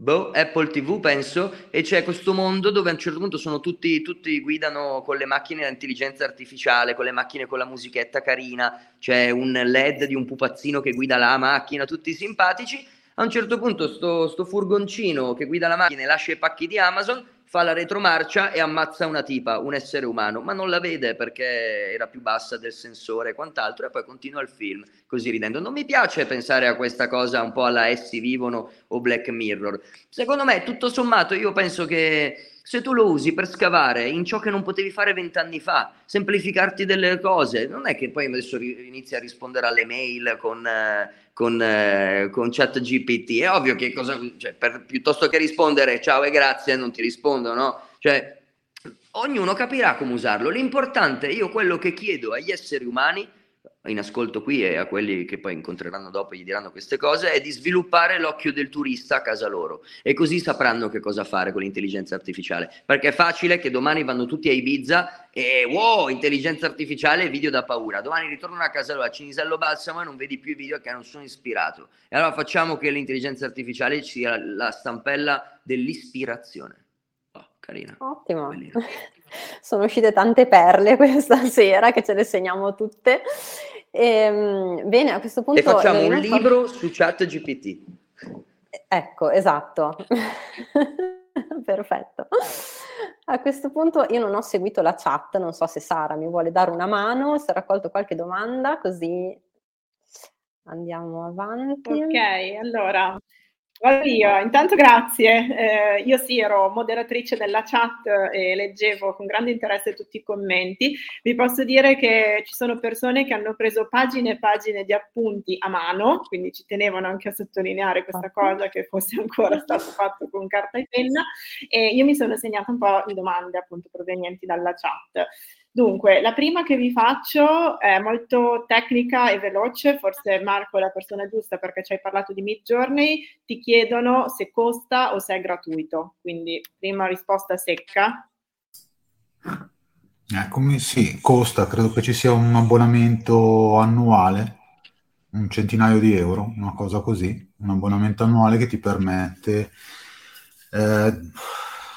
[SPEAKER 6] boh, Apple TV penso, e c'è questo mondo dove a un certo punto sono tutti, tutti guidano con le macchine a intelligenza artificiale, con le macchine con la musichetta carina, c'è un LED di un pupazzino che guida la macchina, tutti simpatici. A un certo punto sto, sto furgoncino che guida la macchina e lascia i pacchi di Amazon fa la retromarcia e ammazza una tipa, un essere umano, ma non la vede perché era più bassa del sensore e quant'altro, e poi continua il film così ridendo. Non mi piace pensare a questa cosa un po' alla Essi vivono o Black Mirror. Secondo me, tutto sommato, io penso che se tu lo usi per scavare in ciò che non potevi fare vent'anni fa, semplificarti delle cose, non è che poi adesso inizi a rispondere alle mail con, eh, con, eh, con chat GPT, è ovvio che cosa, cioè, per, piuttosto che rispondere ciao e grazie non ti rispondo, no? Cioè, ognuno capirà come usarlo, l'importante, io quello che chiedo agli esseri umani in ascolto qui e a quelli che poi incontreranno dopo gli diranno queste cose, è di sviluppare l'occhio del turista a casa loro e così sapranno che cosa fare con l'intelligenza artificiale, perché è facile che domani vanno tutti a Ibiza e wow, intelligenza artificiale, video da paura, domani ritornano a casa loro a Cinisello Balsamo e non vedi più i video che non sono ispirato. E allora facciamo che l'intelligenza artificiale sia la stampella dell'ispirazione. Oh, carina.
[SPEAKER 3] Ottimo. Sono uscite tante perle questa sera che ce le segniamo tutte. E, ehm, bene, a questo punto...
[SPEAKER 6] E facciamo un libro fa... su chat GPT.
[SPEAKER 3] Ecco, esatto. Perfetto. A questo punto io non ho seguito la chat, non so se Sara mi vuole dare una mano, se ha raccolto qualche domanda, così andiamo avanti.
[SPEAKER 1] Ok, allora Vado io, intanto grazie. Eh, io sì, ero moderatrice della chat e leggevo con grande interesse tutti i commenti. Vi posso dire che ci sono persone che hanno preso pagine e pagine di appunti a mano, quindi ci tenevano anche a sottolineare questa cosa che fosse ancora stato fatto con carta e penna. E io mi sono segnata un po' di domande appunto provenienti dalla chat. Dunque, la prima che vi faccio è molto tecnica e veloce, forse Marco è la persona giusta perché ci hai parlato di Mid Journey, ti chiedono se costa o se è gratuito, quindi prima risposta secca.
[SPEAKER 4] Come sì, costa, credo che ci sia un abbonamento annuale, un centinaio di euro, una cosa così, un abbonamento annuale che ti permette... Eh,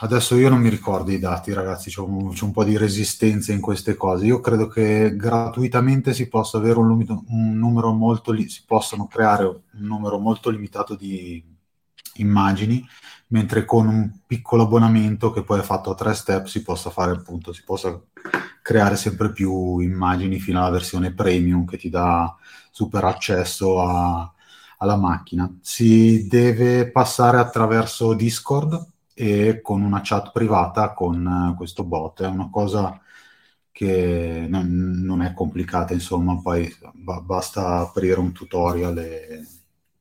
[SPEAKER 4] adesso io non mi ricordo i dati, ragazzi, c'è un, c'è un, po' di resistenza in queste cose. Io credo che gratuitamente si possa avere un, un numero molto li- si possano creare un numero molto limitato di immagini mentre con un piccolo abbonamento che poi è fatto a tre step si possa fare appunto, si possa creare sempre più immagini fino alla versione premium che ti dà super accesso a, alla macchina. Si deve passare attraverso Discord e con una chat privata con questo bot, è una cosa che non, non è complicata, insomma, poi ba- basta aprire un tutorial e,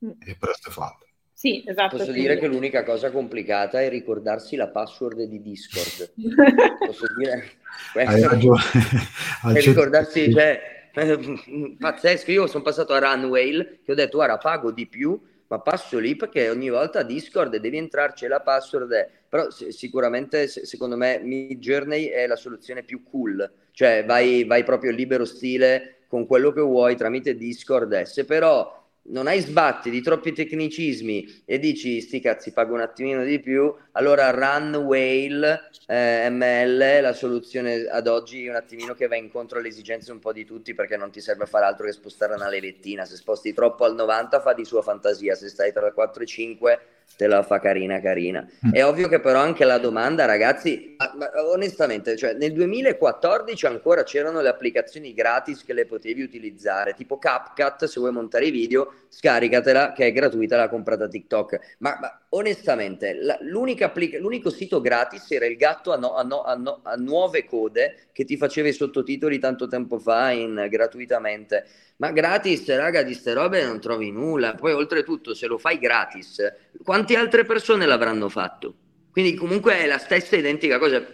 [SPEAKER 4] mm. e presto è fatto.
[SPEAKER 1] Sì, esatto.
[SPEAKER 6] Posso dire che l'unica cosa complicata è ricordarsi la password di Discord. Posso dire? Hai ragione. e ricordarsi, cioè, pazzesco. Io sono passato a Runway che ho detto, guarda, pago di più, ma passo lì perché ogni volta Discord devi entrarci la password. È... Però sicuramente, secondo me, Mid Journey è la soluzione più cool. Cioè, vai, vai proprio libero stile con quello che vuoi tramite Discord. Se però non hai sbatti di troppi tecnicismi e dici sti cazzi pago un attimino di più, allora Run Whale eh, ML la soluzione ad oggi un attimino che va incontro alle esigenze un po' di tutti perché non ti serve a fare altro che spostare una levettina, se sposti troppo al 90 fa di sua fantasia, se stai tra il 4 e 5 te la fa carina carina. Mm. È ovvio che però anche la domanda, ragazzi, ma, ma, onestamente, cioè nel 2014 ancora c'erano le applicazioni gratis che le potevi utilizzare, tipo CapCut, se vuoi montare i video, scaricatela che è gratuita, l'ha comprata TikTok. Ma, ma onestamente, la, applica- l'unico sito gratis era il gatto a, no, a, no, a, no, a nuove code che ti faceva i sottotitoli tanto tempo fa in, gratuitamente ma gratis, raga, di ste robe non trovi nulla. Poi, oltretutto, se lo fai gratis, quante altre persone l'avranno fatto? Quindi, comunque, è la stessa identica cosa.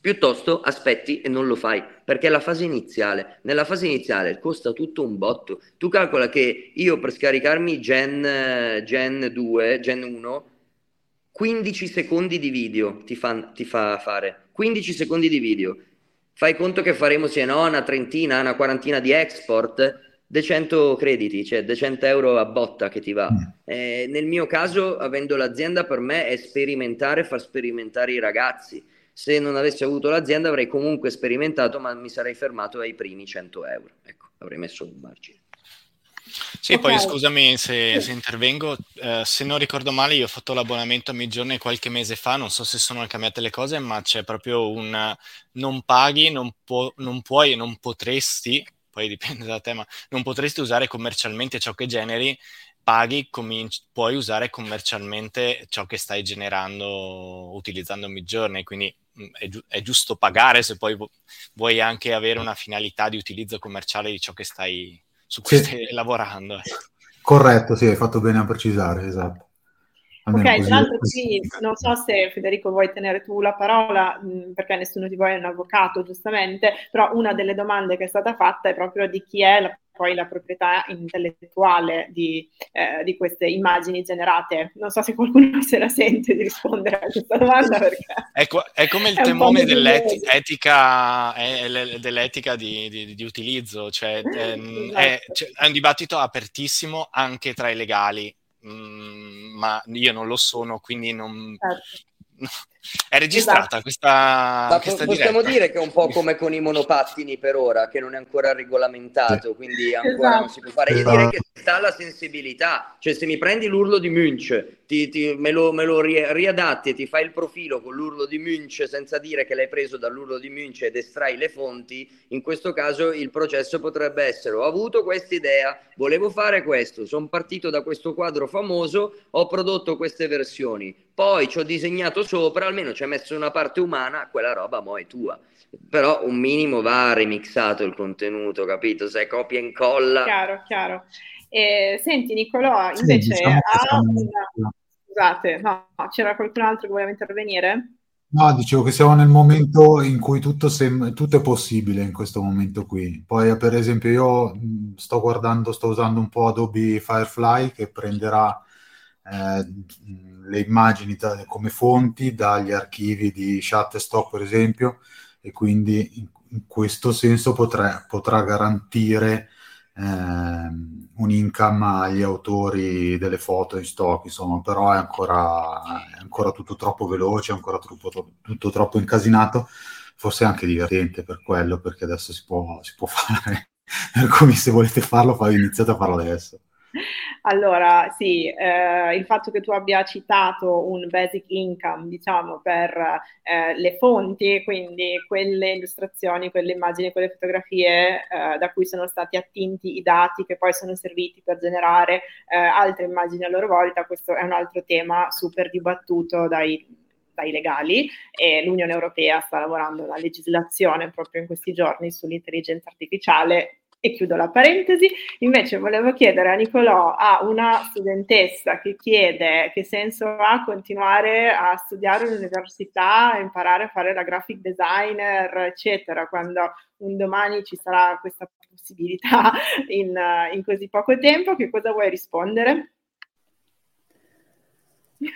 [SPEAKER 6] Piuttosto aspetti e non lo fai perché è la fase iniziale. Nella fase iniziale costa tutto un botto. Tu calcola che io per scaricarmi Gen, Gen 2, Gen 1, 15 secondi di video ti fa, ti fa fare. 15 secondi di video. Fai conto che faremo, se no, una trentina, una quarantina di export de 100 crediti, cioè de 100 euro a botta che ti va. Mm. Eh, nel mio caso, avendo l'azienda, per me è sperimentare, far sperimentare i ragazzi. Se non avessi avuto l'azienda avrei comunque sperimentato, ma mi sarei fermato ai primi 100 euro. Ecco, avrei messo un margine.
[SPEAKER 5] Sì, okay. poi scusami se, se intervengo, eh, se non ricordo male io ho fatto l'abbonamento a Midjourney qualche mese fa, non so se sono cambiate le cose, ma c'è proprio un non paghi, non, pu- non puoi e non potresti poi dipende da te, ma non potresti usare commercialmente ciò che generi, paghi, cominci- puoi usare commercialmente ciò che stai generando utilizzando Midjourney, quindi mm, è, gi- è, giusto pagare se poi vuoi anche avere una finalità di utilizzo commerciale di ciò che stai, su cui sì. stai lavorando.
[SPEAKER 4] Corretto, sì, hai fatto bene a precisare, esatto.
[SPEAKER 1] Almeno ok, tra l'altro qui non so se Federico vuoi tenere tu la parola, mh, perché nessuno di voi è un avvocato, giustamente, però una delle domande che è stata fatta è proprio di chi è la, poi la proprietà intellettuale di, eh, di, queste immagini generate. Non so se qualcuno se la sente di rispondere a questa domanda. Perché
[SPEAKER 5] è, co- è come il è temone dell'etica, è, dell'etica di, di, di, utilizzo, cioè, ehm, esatto. è, cioè, è un dibattito apertissimo anche tra i legali Mm, ma io non lo sono, quindi non... Certo. È registrata esatto. questa, questa
[SPEAKER 6] Possiamo
[SPEAKER 5] diretta.
[SPEAKER 6] dire che è un po' come con i monopattini per ora, che non è ancora regolamentato, sì. quindi ancora esatto. non si può fare. Io direi che sta la sensibilità, cioè se mi prendi l'urlo di Munch, ti, ti, me, lo, me lo riadatti e ti fai il profilo con l'urlo di Munch senza dire che l'hai preso dall'urlo di Munch ed estrai le fonti, in questo caso il processo potrebbe essere ho avuto questa idea, volevo fare questo, sono partito da questo quadro famoso, ho prodotto queste versioni, poi ci ho disegnato sopra, almeno ci hai messo una parte umana, quella roba mo è tua. Però un minimo va remixato il contenuto, capito? Se copia e incolla.
[SPEAKER 1] Chiaro, chiaro. Eh, senti Nicolò, invece sì, diciamo ha una... Scusate, no, c'era qualcun altro che voleva intervenire?
[SPEAKER 4] No, dicevo che siamo nel momento in cui tutto, sem- tutto, è possibile in questo momento qui. Poi, per esempio, io sto guardando, sto usando un po' Adobe Firefly che prenderà eh, le immagini da, come fonti dagli archivi di Shutterstock, per esempio, e quindi in, in questo senso potrà, potrà garantire eh, un income agli autori delle foto in stock, insomma, però è ancora, è ancora tutto troppo veloce, è ancora troppo, tutto troppo incasinato, forse anche divertente per quello, perché adesso si può, si può fare, cui se volete farlo, iniziate a farlo adesso.
[SPEAKER 1] Allora, sì, eh, il fatto che tu abbia citato un basic income, diciamo, per eh, le fonti, quindi quelle illustrazioni, quelle immagini, quelle fotografie eh, da cui sono stati attinti i dati che poi sono serviti per generare eh, altre immagini a loro volta, questo è un altro tema super dibattuto dai dai legali e l'Unione Europea sta lavorando alla legislazione proprio in questi giorni sull'intelligenza artificiale e chiudo la parentesi. Invece volevo chiedere a Nicolò, a una studentessa che chiede che senso ha continuare a studiare all'università, imparare a fare la graphic designer, eccetera, quando un domani ci sarà questa possibilità in, in così poco tempo, che cosa vuoi rispondere?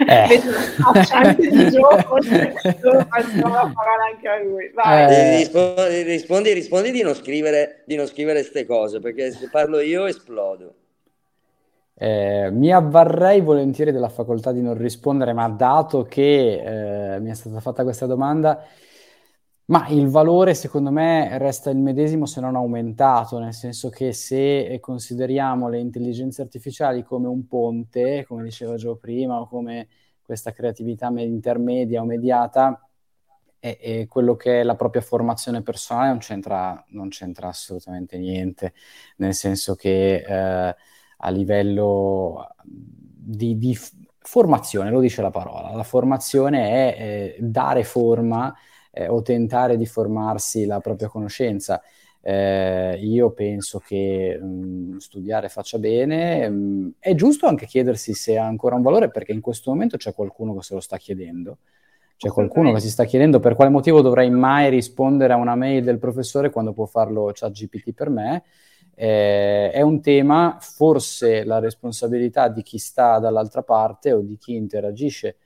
[SPEAKER 2] Eh. Vedo di gioco,
[SPEAKER 6] la parola anche a lui. Vai. Eh. Rispondi, rispondi, rispondi, di non scrivere di non scrivere queste cose, perché se parlo io esplodo.
[SPEAKER 2] Eh, mi avvarrei volentieri della facoltà di non rispondere, ma dato che eh, mi è stata fatta questa domanda, ma il valore secondo me resta il medesimo se non aumentato, nel senso che se consideriamo le intelligenze artificiali come un ponte, come diceva Gio prima, o come questa creatività intermedia o mediata, e, e quello che è la propria formazione personale non c'entra, non c'entra assolutamente niente, nel senso che eh, a livello di, di, formazione, lo dice la parola, la formazione è eh, dare forma eh, o tentare di formarsi la propria conoscenza. Eh, io penso che mh, mm, studiare faccia bene, mh, mm, è giusto anche chiedersi se ha ancora un valore perché in questo momento c'è qualcuno che se lo sta chiedendo. C'è qualcuno che si sta chiedendo per quale motivo dovrei mai rispondere a una mail del professore quando può farlo ChatGPT per me. Eh, è un tema, forse la responsabilità di chi sta dall'altra parte o di chi interagisce,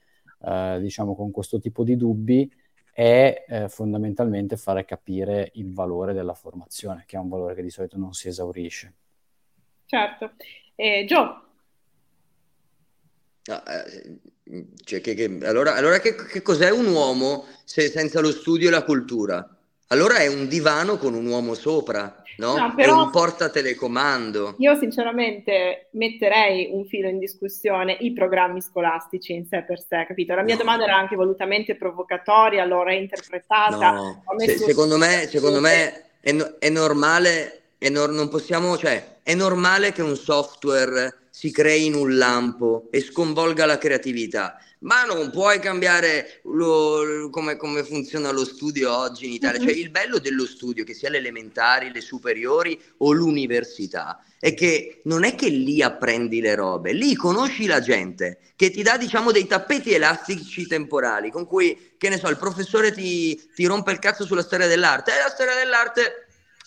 [SPEAKER 2] eh, diciamo, con questo tipo di dubbi è eh, fondamentalmente fare capire il valore della formazione, che è un valore che di solito non si esaurisce.
[SPEAKER 1] Certo. Eh, Gio?
[SPEAKER 6] No, eh, cioè che, che, allora, allora che, che, cos'è un uomo se, senza lo studio e la cultura? Allora è un divano con un uomo sopra no? no però, è un portatelecomando.
[SPEAKER 1] Io sinceramente metterei un filo in discussione i programmi scolastici in sé per sé, capito? La mia no. domanda era anche volutamente provocatoria, l'ho reinterpretata.
[SPEAKER 6] No. Se, secondo me, secondo me è, è normale, è no, non possiamo, cioè, è normale che un software si crei in un lampo e sconvolga la creatività ma non puoi cambiare lo, come, come, funziona lo studio oggi in Italia. Cioè, il bello dello studio, che sia le elementari, le superiori o l'università, è che non è che lì apprendi le robe, lì conosci la gente che ti dà, diciamo, dei tappeti elastici temporali con cui, che ne so, il professore ti, ti rompe il cazzo sulla storia dell'arte. E la storia dell'arte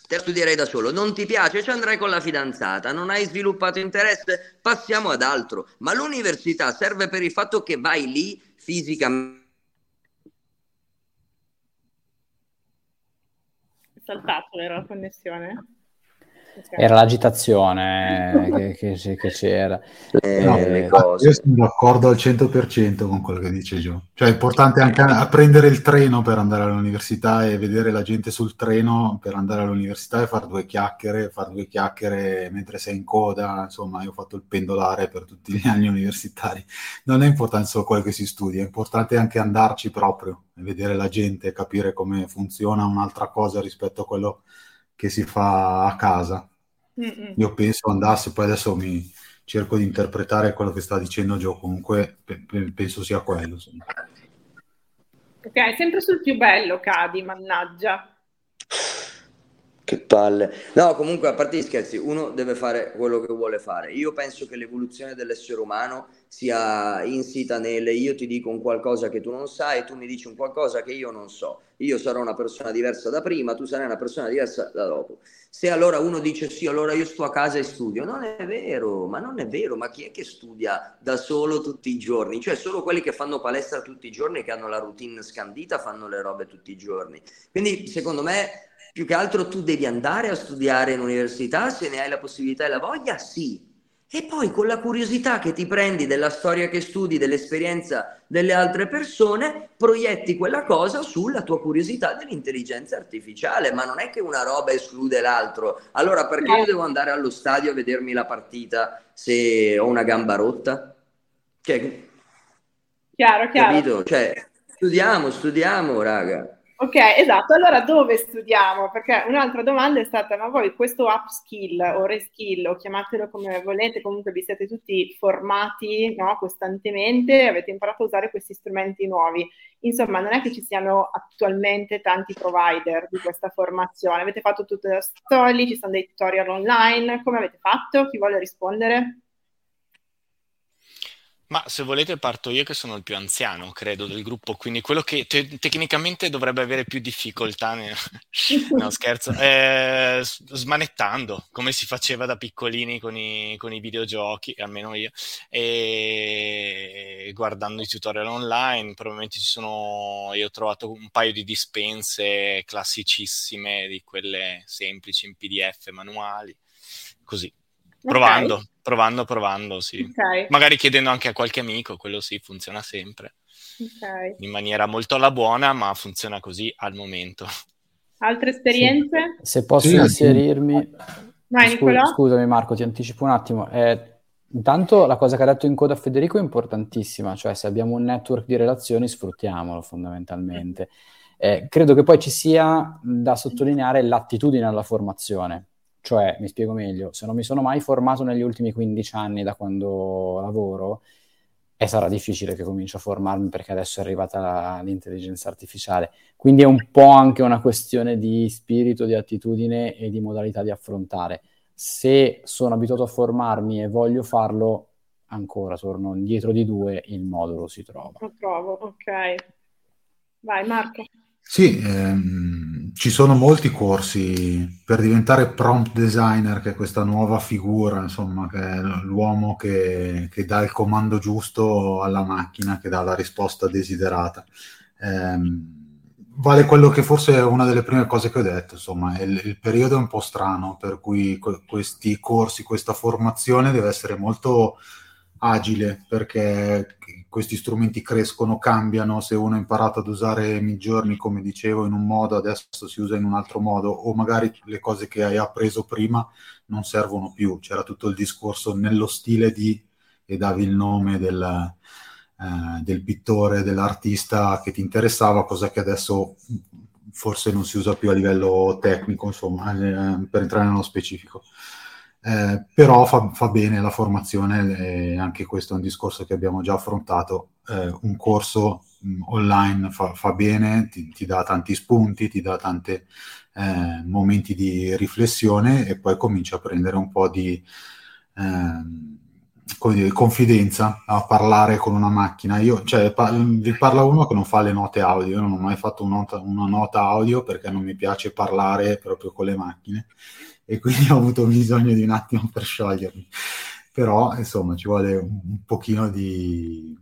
[SPEAKER 6] te la studierei da solo, non ti piace, ci andrai con la fidanzata, non hai sviluppato interesse, passiamo ad altro. Ma l'università serve per il fatto che vai lì fisicamente.
[SPEAKER 1] Saltato, era la connessione?
[SPEAKER 2] Era l'agitazione che, che, che c'era.
[SPEAKER 4] Eh, no, eh, io sono d'accordo al 100% con quello che dice Gio. Cioè è importante anche a prendere il treno per andare all'università e vedere la gente sul treno per andare all'università e fare due chiacchiere, fare due chiacchiere mentre sei in coda. Insomma, io ho fatto il pendolare per tutti gli anni universitari. Non è importante solo quello che si studia, è importante anche andarci proprio e vedere la gente, capire come funziona un'altra cosa rispetto a quello che che si fa a casa. Mm-mm. Io penso andasse, poi adesso mi cerco di interpretare quello che sta dicendo Gio, comunque pe- penso sia quello.
[SPEAKER 1] Ok, sempre sul più bello cadi, mannaggia.
[SPEAKER 6] Che palle. No, comunque, a parte gli scherzi, uno deve fare quello che vuole fare. Io penso che l'evoluzione dell'essere umano sia insita nelle io ti dico un qualcosa che tu non sai, tu mi dici un qualcosa che io non so. Io sarò una persona diversa da prima, tu sarai una persona diversa da dopo. Se allora uno dice sì, allora io sto a casa e studio, non è vero, ma non è vero, ma chi è che studia da solo tutti i giorni? Cioè solo quelli che fanno palestra tutti i giorni, che hanno la routine scandita, fanno le robe tutti i giorni. Quindi secondo me più che altro tu devi andare a studiare in università, se ne hai la possibilità e la voglia, sì. E poi con la curiosità che ti prendi della storia che studi, dell'esperienza delle altre persone, proietti quella cosa sulla tua curiosità dell'intelligenza artificiale, ma non è che una roba esclude l'altro. Allora perché io devo andare allo stadio a vedermi la partita se ho una gamba rotta? Cioè,
[SPEAKER 1] chiaro, chiaro. Capito?
[SPEAKER 6] Cioè, studiamo, studiamo, raga.
[SPEAKER 1] Ok, esatto. Allora dove studiamo? Perché un'altra domanda è stata, ma voi questo upskill o reskill o chiamatelo come volete, comunque vi siete tutti formati no, costantemente, avete imparato a usare questi strumenti nuovi. Insomma, non è che ci siano attualmente tanti provider di questa formazione. Avete fatto tutto da soli, ci sono dei tutorial online, come avete fatto? Chi vuole rispondere?
[SPEAKER 5] Ma se volete parto io che sono il più anziano, credo, del gruppo, quindi quello che te- tecnicamente dovrebbe avere più difficoltà, ne... no scherzo, eh, smanettando, come si faceva da piccolini con i, con i videogiochi, almeno io, e guardando i tutorial online, probabilmente ci sono, io ho trovato un paio di dispense classicissime, di quelle semplici in PDF manuali, così. Provando, okay. provando, provando, sì. Okay. Magari chiedendo anche a qualche amico, quello sì, funziona sempre. Okay. In maniera molto alla buona, ma funziona così al momento.
[SPEAKER 1] Altre esperienze?
[SPEAKER 2] Sì. Se posso sì, inserirmi... Vai, Scu- scusami Marco, ti anticipo un attimo. Eh, intanto la cosa che ha detto in coda Federico è importantissima, cioè se abbiamo un network di relazioni sfruttiamolo fondamentalmente. Eh, credo che poi ci sia da sottolineare l'attitudine alla formazione cioè, mi spiego meglio, se non mi sono mai formato negli ultimi 15 anni da quando lavoro, e sarà difficile che comincio a formarmi perché adesso è arrivata l'intelligenza artificiale. Quindi è un po' anche una questione di spirito, di attitudine e di modalità di affrontare. Se sono abituato a formarmi e voglio farlo, ancora torno indietro di due, il modo lo si trova.
[SPEAKER 1] Lo trovo, ok. Vai Marco.
[SPEAKER 4] Sì, ehm, ci sono molti corsi per diventare prompt designer, che è questa nuova figura, insomma, che è l'uomo che, che dà il comando giusto alla macchina, che dà la risposta desiderata. Ehm, vale quello che forse è una delle prime cose che ho detto, insomma, il, il periodo è un po' strano, per cui que- questi corsi, questa formazione deve essere molto agile, perché questi strumenti crescono, cambiano, se uno ha imparato ad usare Midjourney, come dicevo, in un modo, adesso si usa in un altro modo, o magari le cose che hai appreso prima non servono più. C'era tutto il discorso nello stile di, e davi il nome del, eh, del pittore, dell'artista che ti interessava, cosa che adesso forse non si usa più a livello tecnico, insomma, eh, per entrare nello specifico. Eh, però fa, fa, bene la formazione e anche questo è un discorso che abbiamo già affrontato. Eh, un corso mh, mm, online fa, fa bene, ti, ti, dà tanti spunti, ti dà tanti eh, momenti di riflessione e poi cominci a prendere un po' di ehm, dire, confidenza a parlare con una macchina. Io, cioè, pa- vi parla uno che non fa le note audio, io non ho mai fatto una nota, una nota audio perché non mi piace parlare proprio con le macchine e quindi ho avuto bisogno di un attimo per sciogliermi. Però, insomma, ci vuole un, pochino di,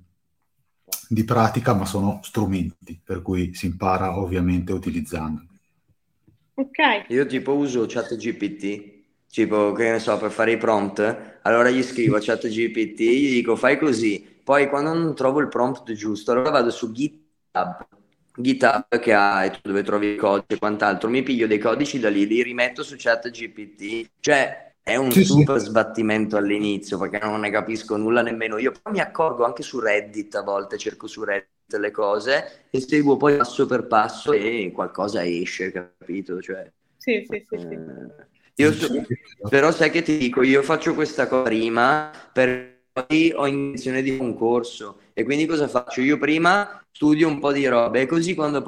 [SPEAKER 4] di pratica, ma sono strumenti, per cui si impara ovviamente utilizzandoli.
[SPEAKER 6] Ok. Io tipo uso ChatGPT, tipo che ne so, per fare i prompt, allora gli scrivo a ChatGPT, gli dico fai così, poi quando non trovo il prompt giusto, allora vado su GitHub GitHub che ha dove trovi i codici e quant'altro, mi piglio dei codici da lì, li rimetto su chat GPT, cioè è un sì, super sì. sbattimento all'inizio perché non ne capisco nulla nemmeno io, poi mi accorgo anche su Reddit a volte, cerco su Reddit le cose e seguo poi passo per passo e qualcosa esce, capito? Cioè,
[SPEAKER 1] sì, sì, sì. Eh,
[SPEAKER 6] io so, però sai che ti dico, io faccio questa cosa prima per poi ho intenzione di un corso e quindi cosa faccio? Io prima studio un po' di robe e così quando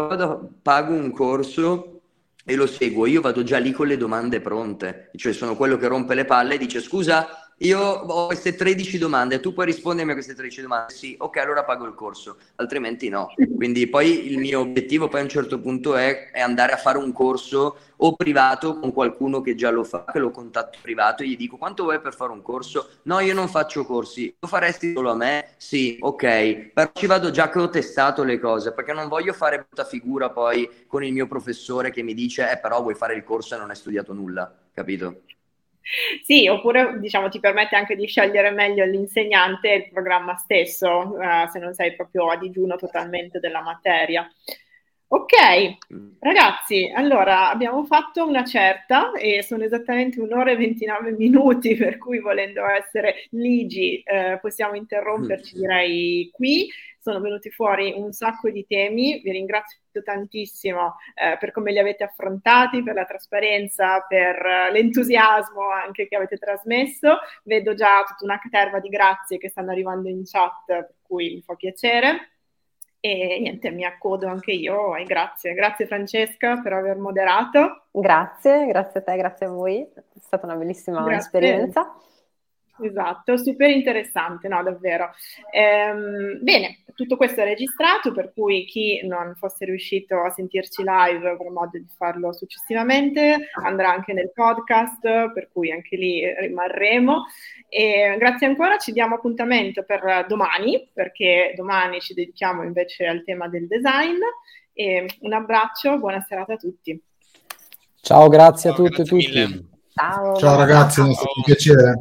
[SPEAKER 6] pago un corso e lo seguo, io vado già lì con le domande pronte, cioè sono quello che rompe le palle e dice scusa, io ho queste 13 domande, tu puoi rispondermi a queste 13 domande? Sì, ok, allora pago il corso, altrimenti no. Quindi poi il mio obiettivo poi a un certo punto è, è andare a fare un corso o privato con qualcuno che già lo fa, che lo contatto privato e gli dico quanto vuoi per fare un corso? No, io non faccio corsi, lo faresti solo a me? Sì, ok, però ci vado già che ho testato le cose, perché non voglio fare brutta figura poi con il mio professore che mi dice, eh però vuoi fare il corso e non hai studiato nulla, capito?
[SPEAKER 1] Sì, oppure diciamo ti permette anche di scegliere meglio l'insegnante e il programma stesso, uh, se non sei proprio a digiuno totalmente della materia. Ok, ragazzi, allora abbiamo fatto una certa e sono esattamente un'ora e 29 minuti, per cui volendo essere ligi eh, possiamo interromperci direi qui. Sono venuti fuori un sacco di temi, vi ringrazio tantissimo eh, per come li avete affrontati, per la trasparenza, per uh, l'entusiasmo anche che avete trasmesso. Vedo già tutta una caterva di grazie che stanno arrivando in chat, per cui mi fa piacere. E niente, mi accodo anche io e grazie. Grazie Francesca per aver moderato.
[SPEAKER 3] Grazie, grazie a te, grazie a voi. È stata una bellissima grazie. esperienza.
[SPEAKER 1] Esatto, super interessante, no, davvero. Ehm, bene, tutto questo è registrato, per cui chi non fosse riuscito a sentirci live avrà modo di farlo successivamente, andrà anche nel podcast, per cui anche lì rimarremo. E grazie ancora, ci diamo appuntamento per domani, perché domani ci dedichiamo invece al tema del design. E un abbraccio, buona serata a tutti.
[SPEAKER 2] Ciao, grazie a tutti e tutti.
[SPEAKER 4] Ciao, Ciao ragazzi, è stato un piacere.